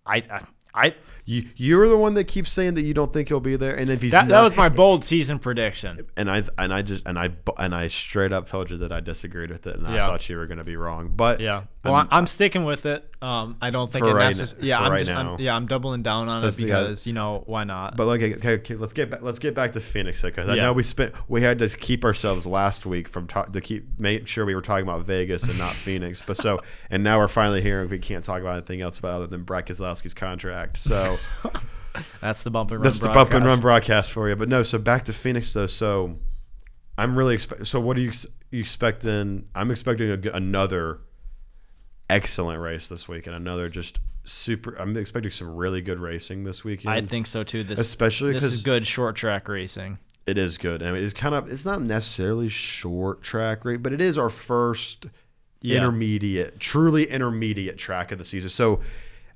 I I, I You you're the one that keeps saying that you don't think he'll be there, and if he's that, that was my <laughs> bold season prediction. and I and I just and I and I straight up told you that I disagreed with it, and I thought you were going to be wrong. But Yeah. Well, I'm- I'm, sticking with it. Um, I don't think it right necess- n- Yeah, I'm right just. now. I'm, yeah, I'm doubling down on So it the, uh, because you know why not? But like, okay, okay, let's get back. Let's get back to Phoenix because I Yeah. know we spent we had to keep ourselves last week from ta- to keep make sure we were talking about Vegas and not <laughs> Phoenix. But so and now we're finally hearing we can't talk about anything else about other than Brad Keselowski's contract. So <laughs> That's the bump and run. that's the bump and run broadcast. broadcast for you. But no, so back to Phoenix though. So I'm really expect. So what are you, ex- you expecting? I'm expecting a another excellent race this week and another just super. I'm expecting some really good racing this weekend. I think so too. This Especially this is good short track racing. It is good. I mean, it's kind of it's not necessarily short track rate, but it is our first Yeah. intermediate, truly intermediate track of the season. So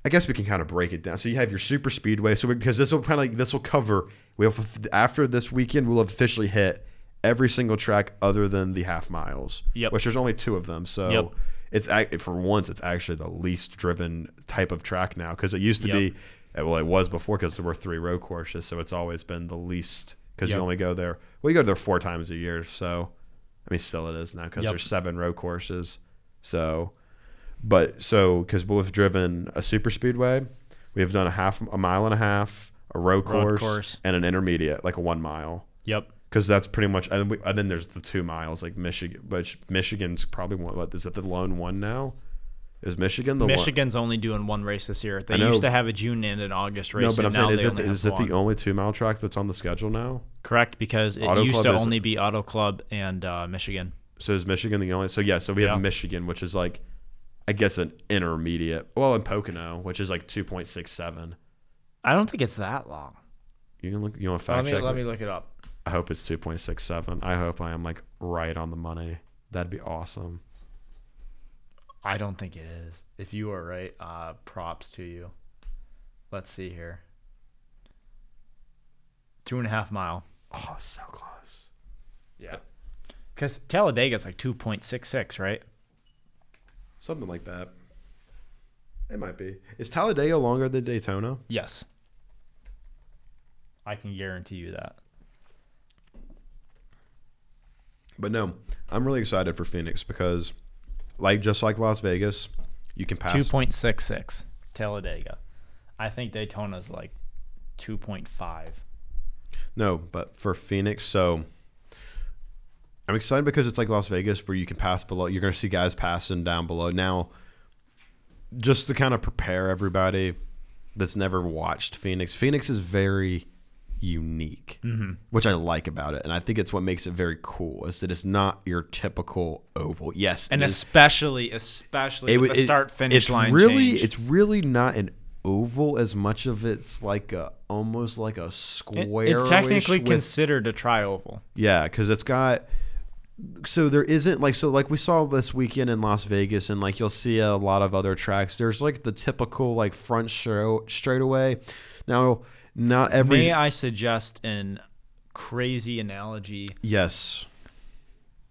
I guess we can kind of break it down. So you have your super speedway. So because this will kind of like this will cover. We have after this weekend we'll have officially hit every single track other than the half miles. Yep. Which there's only two of them. So Yep. it's for once it's actually the least driven type of track now because it used to Yep. be uh, well it was before because there were three road courses so it's always been the least because Yep. you only go there well you go there four times a year so i mean still it is now because there's seven road courses so but so because we've driven a super speedway we have done a half a mile and a half a road, Road course, course. and an intermediate like a one mile Yep. because that's pretty much and, we, and then there's the two miles like michigan which michigan's probably one what is it the lone one now is michigan the one Michigan's only doing one race this year. They used to have a June and an August race. no but i'm now saying is it, is it one. the only two mile track that's on the schedule now Correct, because it Auto used Club to only be Auto Club and uh, Michigan. So is Michigan the only? So yeah, so we have Michigan, which is like, I guess an intermediate. Well, in Pocono, which is like two point six seven. I don't think it's that long. You can look. You want to Let fact me, check? let me look it up. I hope it's two point six seven. I hope I am like right on the money. That'd be awesome. I don't think it is. If you are right, uh, props to you. Let's see here. Two and a half mile. Oh, so close. Yeah. Because Talladega's like 2.66, right? Something like that. It might be. Is Talladega longer than Daytona? Yes. I can guarantee you that. But no, I'm really excited for Phoenix because, like just like Las Vegas, you can pass. 2.66 Talladega. I think Daytona's like 2.5. No, but for Phoenix, so I'm excited because it's like Las Vegas where you can pass below. You're going to see guys passing down below. Now, just to kind of prepare everybody that's never watched Phoenix, Phoenix is very unique, mm-hmm. which I like about it. And I think it's what makes it very cool is that it's not your typical oval. Yes, And it is- especially, especially it with wa- the start finish it's line really change. it's really not an oval as much of it's like a almost like a It- square it's technically with, considered a trioval. yeah because it's got so there isn't like so like we saw this weekend in las vegas and like you'll see a lot of other tracks there's like the typical like front show straightaway now not every May I suggest an crazy analogy? yes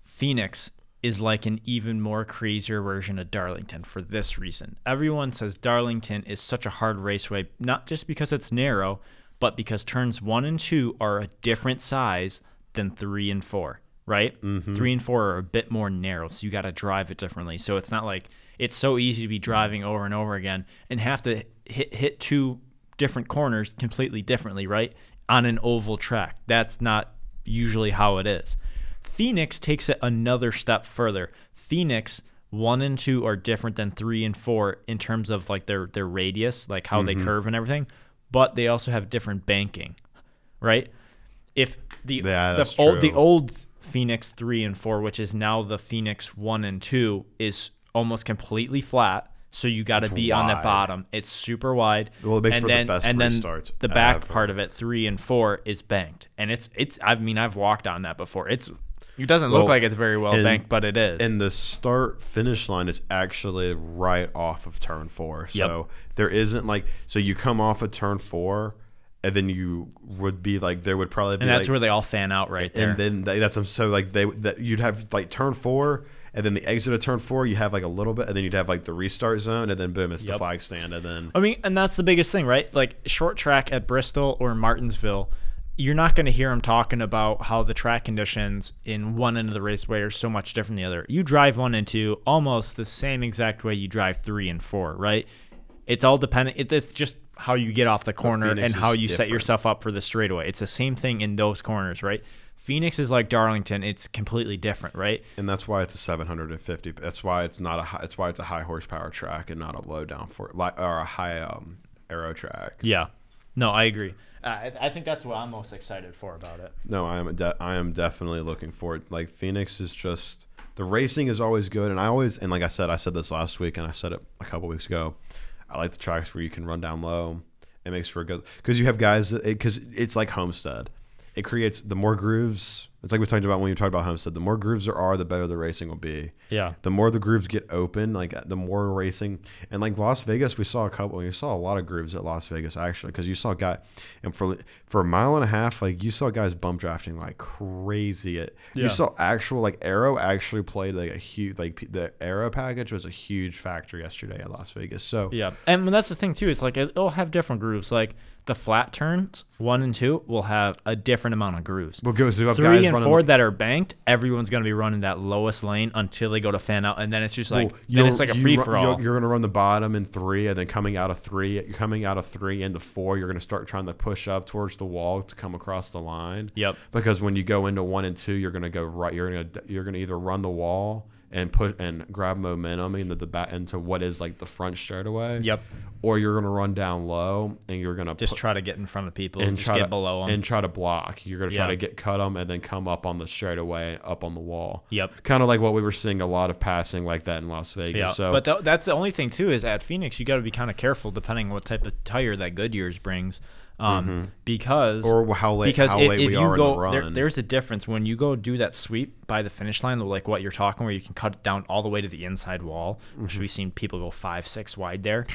Phoenix is like an even more crazier version of Darlington for this reason. Everyone says Darlington is such a hard raceway, not just because it's narrow, but because turns one and two are a different size than three and four, right? Mm-hmm. Three and four are a bit more narrow, so you got to drive it differently. So it's not like it's so easy to be driving over and over again and have to hit hit two different corners completely differently, right? On an oval track. That's not usually how it is. Phoenix takes it another step further. Phoenix one and two are different than three and four in terms of like their their radius, like how they mm-hmm. curve and everything, but they also have different banking, right? if the Yeah, the old the old Phoenix three and four, which is now the Phoenix one and two, is almost completely flat. So you got to be on the bottom. It's super wide. Well, it makes and for the then, best and then restarts the back ever. part of it, three and four, is banked, and it's it's. I mean, I've walked on that before. It's it doesn't look Well, like it's very well and- banked, but it is. And the start finish line is actually right off of turn four. Yep. So there isn't like so you come off of turn four and then you would be like there would probably be and that's like, where they all fan out right there. and then they, that's so like they that you'd have like turn four and then the exit of turn four you have like a little bit and then you'd have like the restart zone and then boom it's the flag stand and then I mean, and that's the biggest thing, right? Like short track at Bristol or Martinsville, you're not going to hear them talking about how the track conditions in one end of the raceway are so much different than the other. You drive one and two almost the same exact way you drive three and four, right? It's all dependent. It, it's just how you get off the corner Phoenix and how you set yourself up for the straightaway. It's the same thing in those corners, right? Phoenix is like Darlington. It's completely different, right? and that's why it's a 750 that's why it's not a high, that's why it's a high horsepower track and not a low down for like or a high um aero track Yeah. No, I agree. Uh, I, I think that's what I'm most excited for about it. No, I am. De- I am definitely looking forward. Like Phoenix is just the racing is always good, and I always and like I said, I said this last week, and I said it a couple weeks ago. I like the tracks where you can run down low. It makes for a good because you have guys because it's like Homestead. It creates the more grooves. It's like we talked about when you talked about Homestead. The more grooves there are, the better the racing will be. Yeah. The more the grooves get open, like the more racing, and like Las Vegas, we saw a couple. We saw a lot of grooves at Las Vegas actually, because you saw guy, and for for a mile and a half, like you saw guys bump drafting like crazy. It Yeah. you saw actual like aero actually played like a huge like the aero package was a huge factor yesterday at Las Vegas. So Yeah, and that's the thing too. It's like it'll have different grooves. Like the flat turns one and two will have a different amount of grooves. Well, goes- you have Three guys four that are banked, everyone's gonna be running that lowest lane until they go to fan out, and then it's just like Well, then it's like a free for all. You're, you're going to run the bottom in three, and then coming out of three, coming out of three into four, you're going to start trying to push up towards the wall to come across the line. Yep. Because when you go into one and two, you're going to go right. You're going to you're going to either run the wall and push and grab momentum into the back into what is like the front straightaway. Yep. Or you're going to run down low and you're going to Just try to get in front of people and try get to below them. and try to block. You're going to try Yeah. to get cut them and then come up on the straightaway, up on the wall. Yep. Kind of like what we were seeing a lot of passing like that in Las Vegas. Yeah, So but th- that's the only thing too is at Phoenix you got to be kind of careful depending on what type of tire that Goodyear's brings, um, because Mm-hmm. Or how late- because how i- late if we you are in the go there, run. there's a difference when you go do that sweep by the finish line like what you're talking where you can cut it down all the way to the inside wall, which Mm-hmm. we've seen people go five six wide there.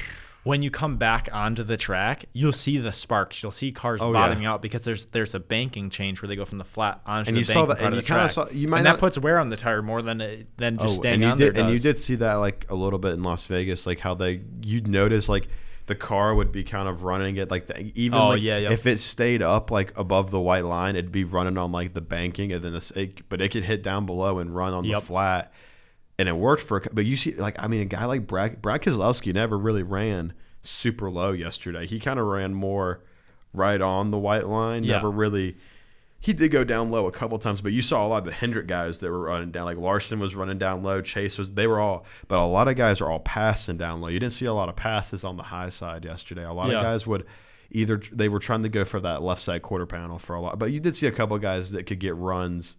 When you come back onto the track, you'll see the sparks. You'll see cars Oh, yeah. bottoming out because there's there's a banking change where they go from the flat onto And the you saw that- and you kinda saw- you might and not- that puts wear on the tire more than it, than just Oh, staying and you on there did, and you did see that like a little bit in Las Vegas, like how they you'd notice like the car would be kind of running it like the, even Oh, like, yeah, yeah. if it stayed up like above the white line, it'd be running on like the banking, and then this, it, but it could hit down below and run on Yep. the flat, and it worked for. But you see, like I mean, a guy like Brad Brad Keselowski never really ran super low yesterday. He kind of ran more right on the white line. Yeah. Never really. He did go down low a couple times, but you saw a lot of the Hendrick guys that were running down. Like Larson was running down low, Chase was. They were all, but a lot of guys are all passing down low. You didn't see a lot of passes on the high side yesterday. A lot Yeah. of guys would either they were trying to go for that left side quarter panel for a lot, but you did see a couple of guys that could get runs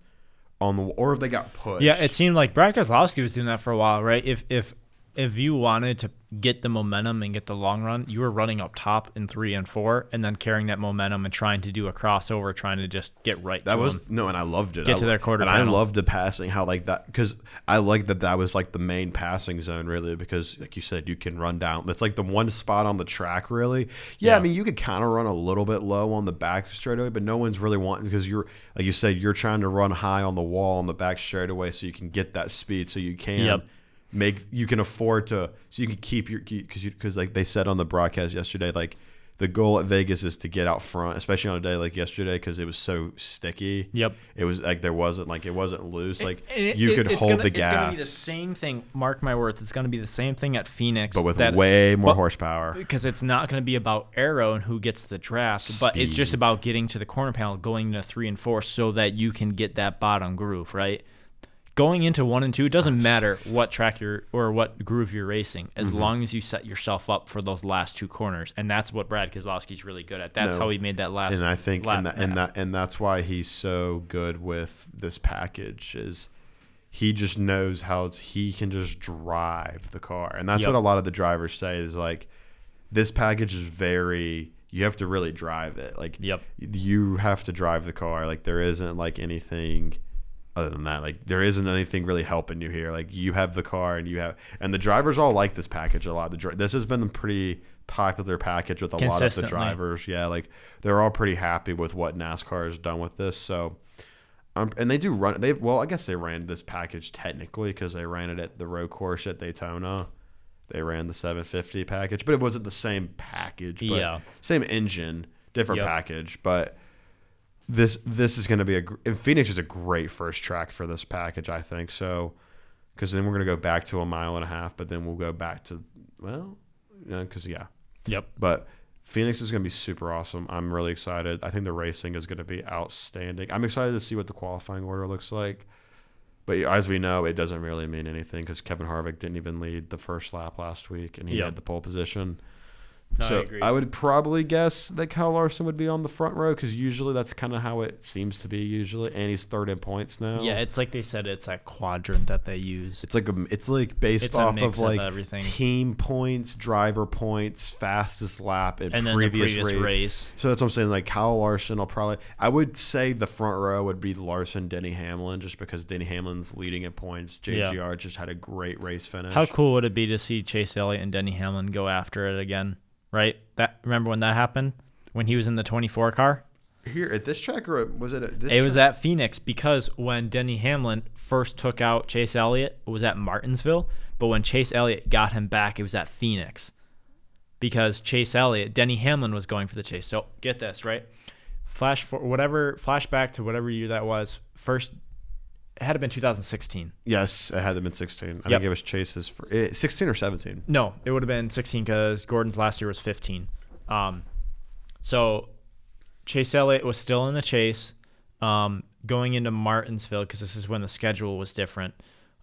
on the or if they got pushed. Yeah, it seemed like Brad Keselowski was doing that for a while, right? If if if you wanted to get the momentum and get the long run, you were running up top in three and four, and then carrying that momentum and trying to do a crossover, trying to just get right. That to was him. no, and I loved it. Get I to their quarter and I loved the passing. How like that because I like that that was like the main passing zone really because like you said you can run down. That's like the one spot on the track really. Yeah, I mean you could kind of run a little bit low on the back straightaway, but no one's really wanting because you're like you said you're trying to run high on the wall on the back straightaway so you can get that speed so you can. Yep. Make you can afford to so you can keep your because you because like they said on the broadcast yesterday like the goal at Vegas is to get out front, especially on a day like yesterday because it was so sticky. Yep. It was like there wasn't like it wasn't loose. Like And it- you it- could it's hold gonna, the It's gonna be the same thing. Mark my words. It's gonna be the same thing at Phoenix, but with that- way more but- horsepower. because it's not going to be about aero and who gets the draft, but it's just about getting to the corner panel, going to three and four, so that you can get that bottom groove right. Going into one and two, it doesn't matter what track you're or what groove you're racing, as Mm-hmm. long as you set yourself up for those last two corners, and that's what Brad Keselowski's really good at. That's No. how he made that last. and I think and that, and that and that's why he's so good with this package is he just knows how it's, he can just drive the car, and that's Yep. what a lot of the drivers say is like this package is very you have to really drive it like Yep. you have to drive the car like there isn't like anything other than that like there isn't anything really helping you here. Like you have the car and you have and the drivers all like this package a lot. The dri- this has been a pretty popular package with a lot of the drivers. Yeah like they're all pretty happy with what NASCAR has done with this. So um, and they do run they well I guess they ran this package technically because they ran it at the road course at Daytona. They ran the 750 package but it wasn't the same package but Yeah. same engine different Yep. package. But this this is going to be a and Phoenix is a great first track for this package I think so because then we're going to go back to a mile and a half but then we'll go back to well because yeah Yep. but Phoenix is going to be super awesome. I'm really excited. I think the racing is going to be outstanding. I'm excited to see what the qualifying order looks like. But as we know, it doesn't really mean anything because Kevin Harvick didn't even lead the first lap last week, and he Yep. had the pole position. No, I so agree. would probably guess that Kyle Larson would be on the front row because usually that's kind of how it seems to be. Usually, and he's third in points now. Yeah, it's like they said. It's a quadrant that they use. It's like a, it's like based It's off of like everything. team points, driver points, fastest lap, and, and then the previous, previous race. race. So that's what I'm saying. Like Kyle Larson, I'll probably. I would say the front row would be Larson, Denny Hamlin, just because Denny Hamlin's leading at points. Yeah. JGR just had a great race finish. How cool would it be to see Chase Elliott and Denny Hamlin go after it again? Right? That remember when that happened? When he was in the 24 car? here at this track or was it? At this It was at Phoenix because when Denny Hamlin first took out Chase Elliott, it was at Martinsville. But when Chase Elliott got him back, it was at Phoenix. Because Chase Elliott, Denny Hamlin was going for the chase. So get this, right? Flash for whatever flashback to whatever year that was. First it had to been 2016. Yes, it had to been 16. I Yep. think it was Chase's for eh, 16 or 17. No, it would have been 16 because Gordon's last year was 15. Um, so Chase Elliott was still in the chase um, going into Martinsville because this is when the schedule was different.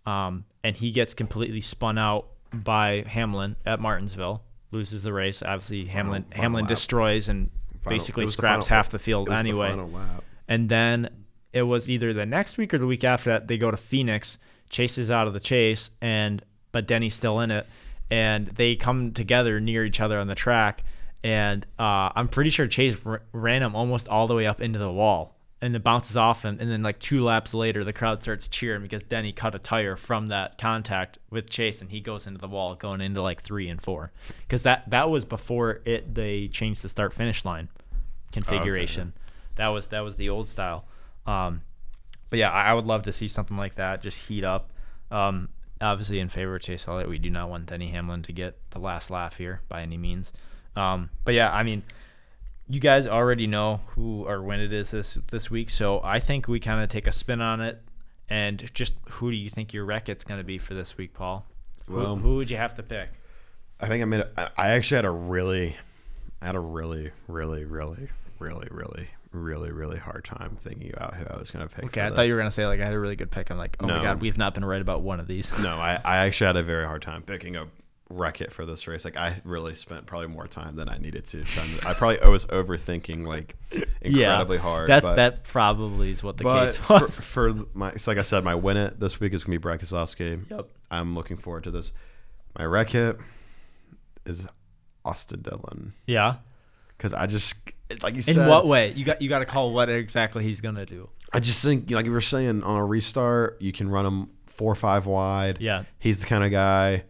Um, and he gets completely spun out by Hamlin at Martinsville, loses the race. Obviously, Hamlin Hamlin lap. destroys and Final- basically it was the scraps final- half the field it was the anyway. final lap. And then it was either the next week or the week after that they go to Phoenix. Chase is out of the chase, and but Denny's still in it, and they come together near each other on the track. And uh, I'm pretty sure Chase r- ran him almost all the way up into the wall, and it bounces off him. And then like two laps later, the crowd starts cheering because Denny cut a tire from that contact with Chase, and he goes into the wall, going into like three and four, because that that was before it they changed the start finish line configuration. That was that was the old style. Um, but yeah, I, I would love to see something like that just heat up. Um, obviously, in favor of Chase Elliott, we do not want Denny Hamlin to get the last laugh here by any means. Um, but yeah, I mean, you guys already know who or when it is this this week, so I think we kind of take a spin on it. And just who do you think your record's going to be for this week, Paul? Who, Well- who would you have to pick? I think I made. A, I actually had a really, I had a really, really, really, really, really, really, really hard time thinking about who I was going to pick. Okay, for I thought you were going to say like I had a really good pick. I'm like, oh my god, we've not been right about one of these. No, I, <laughs> I actually had a very hard time picking a wreck it for this race. Like I really spent probably more time than I needed to. I probably was overthinking like <laughs> incredibly hard. That but, that probably is what the case for, was. for my so like I said, my win it this week is gonna be Brad Keselowski. Yep. I'm looking forward to this. My wreck it is Austin Dillon yeah. because I just like you In what way? You got you got to call what exactly he's gonna do. I just think, like you were saying, on a restart, you can run him four or five wide. Yeah. He's the kind of guy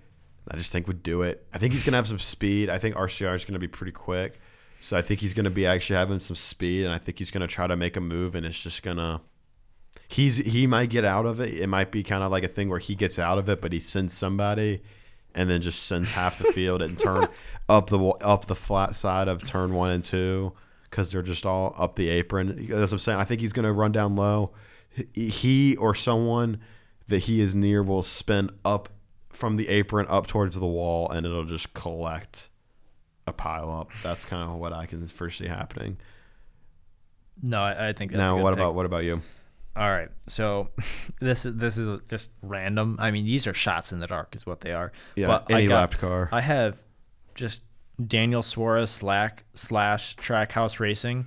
I just think would do it. I think he's going to have some speed. I think RCR is going to be pretty quick. So I think he's going to be actually having some speed, and I think he's going to try to make a move, and it's just going to. He's he might get out of it. It might be kind of like a thing where he gets out of it, but he sends somebody, and then just sends half the field and turn <laughs> up the up the flat side of turn one and two because they're just all up the apron. That's what I'm saying. I think he's going to run down low. He- or someone that he is near will spin up from the apron up towards the wall, and it'll just collect a pile up. That's kind of what I can foresee happening. No, I, I think that's now, what pick. about what about you? All right. So <laughs> this is this is just random. I mean, these are shots in the dark, is what they are. Yeah, But any I got- lapped car. I have just Daniel Suarez slack slash Trackhouse Racing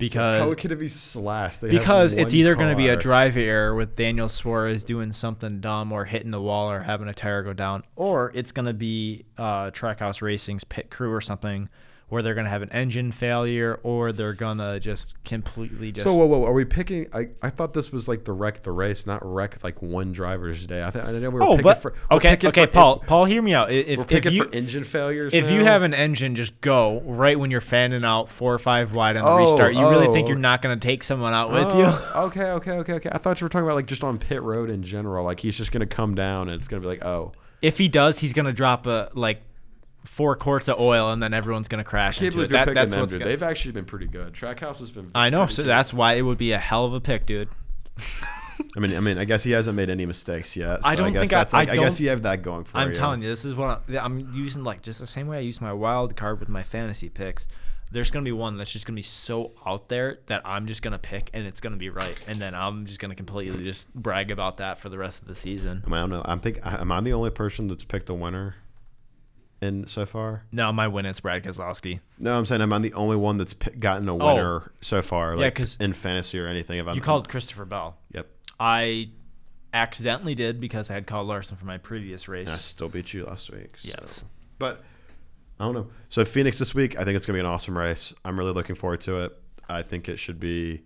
because How could it be slashed? They because it's either going to be a drive error with Daniel Suarez doing something dumb or hitting the wall or having a tire go down, or it's going to be uh, Trackhouse Racing's pit crew or something where they're going to have an engine failure or they're going to just completely just. So whoa, whoa, are we picking? I, I thought this was like the wreck the race, not wreck like one driver's day. I, th- I know we were oh, picking but for okay, okay, for Paul, en- Paul, hear me out. If, we're if picking you for engine failures. if you have an engine just go right when you're fanning out four or five wide on the Oh, restart, you really think oh. you're not going to take someone out with you? Oh, okay, okay, okay, okay. I thought you were talking about like just on pit road in general. Like he's just gonna come down and it's gonna be like, oh, If he does, he's going to drop a like four quarts of oil and then everyone's going to crash I can't into believe it. you're That, picking that's them, what's dude. gonna, They've actually been pretty good. Trackhouse has been. I know, so good. that's why it would be a hell of a pick, dude. I mean, I mean, I guess he hasn't made any mistakes yet. So I don't guess think I- like, I I, guess you have that going for you. I'm telling you, this is what I'm, I'm using like just the same way I use my wild card with my fantasy picks. There's gonna be one that's just gonna be so out there that I'm just gonna pick and it's gonna be right, and then I'm just gonna completely just brag about that for the rest of the season. I, mean, I don't know. I'm think. Am I the only person that's picked a winner? In so far. No, my win is Brad Keselowski. No, I'm saying I'm the only one that's p- gotten a winner oh. so far. Like, 'cause in fantasy or anything. If I'm, You called Christopher Bell. Yep. I accidentally did because I had called Larson for my previous race. I still beat you last week. so. Yes. But I don't know. So Phoenix this week, I think it's gonna be an awesome race. I'm really looking forward to it. I think it should be.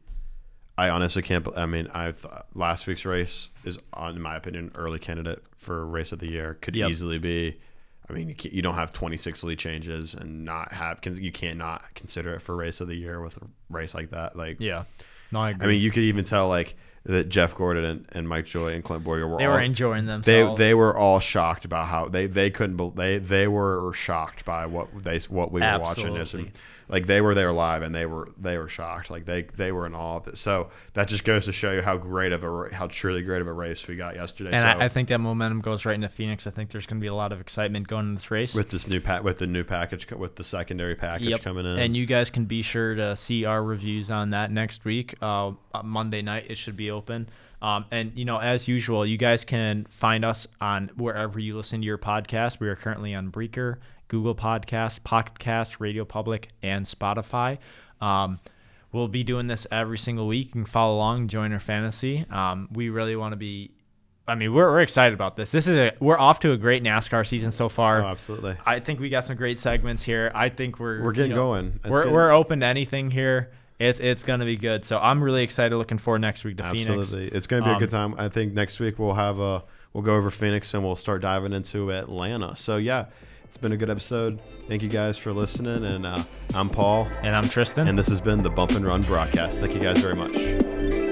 I honestly can't. I mean, I thought last week's race is, on, in my opinion, early candidate for race of the year. Could Yep. easily be. I mean, you, you don't have 26 lead changes and not have. You can't not consider it for race of the year with a race like that. Like, Yeah. No, I agree. I mean, you could even tell like that Jeff Gordon and, and Mike Joy and Clint Bowyer were they all, were enjoying themselves. they were all shocked about how they they couldn't they they were shocked by what they what we were watching this Absolutely. Like they were there live and they were they were shocked like they they were in awe of it so that just goes to show you how great of a how truly great of a race we got yesterday and so I, I think that momentum goes right into Phoenix. I think there's going to be a lot of excitement going in this race. with this new pack with the new package with the secondary package coming in And you guys can be sure to see our reviews on that next week. Uh, uh, Monday night, it should be open. Um, and, you know, as usual, you guys can find us on wherever you listen to your podcast. We are currently on Breaker, Google Podcasts, Podcast, Radio Public, and Spotify. Um, we'll be doing this every single week. You can follow along, join our fantasy. Um, we really want to be. I mean, we're, we're excited about this. This is a we're off to a great NASCAR season so far. oh, absolutely I think we got some great segments here. I think we're We're getting you know, going. It's We're, getting- we're open to anything here. It's it's gonna be good. So I'm really excited. Looking forward next week to absolutely Phoenix. it's going to be a Um, good time I think next week we'll have a we'll go over Phoenix and we'll start diving into Atlanta so yeah it's been a good episode thank you guys for listening and uh, I'm Paul And I'm Tristan. And this has been the Bump and Run broadcast. Thank you guys very much.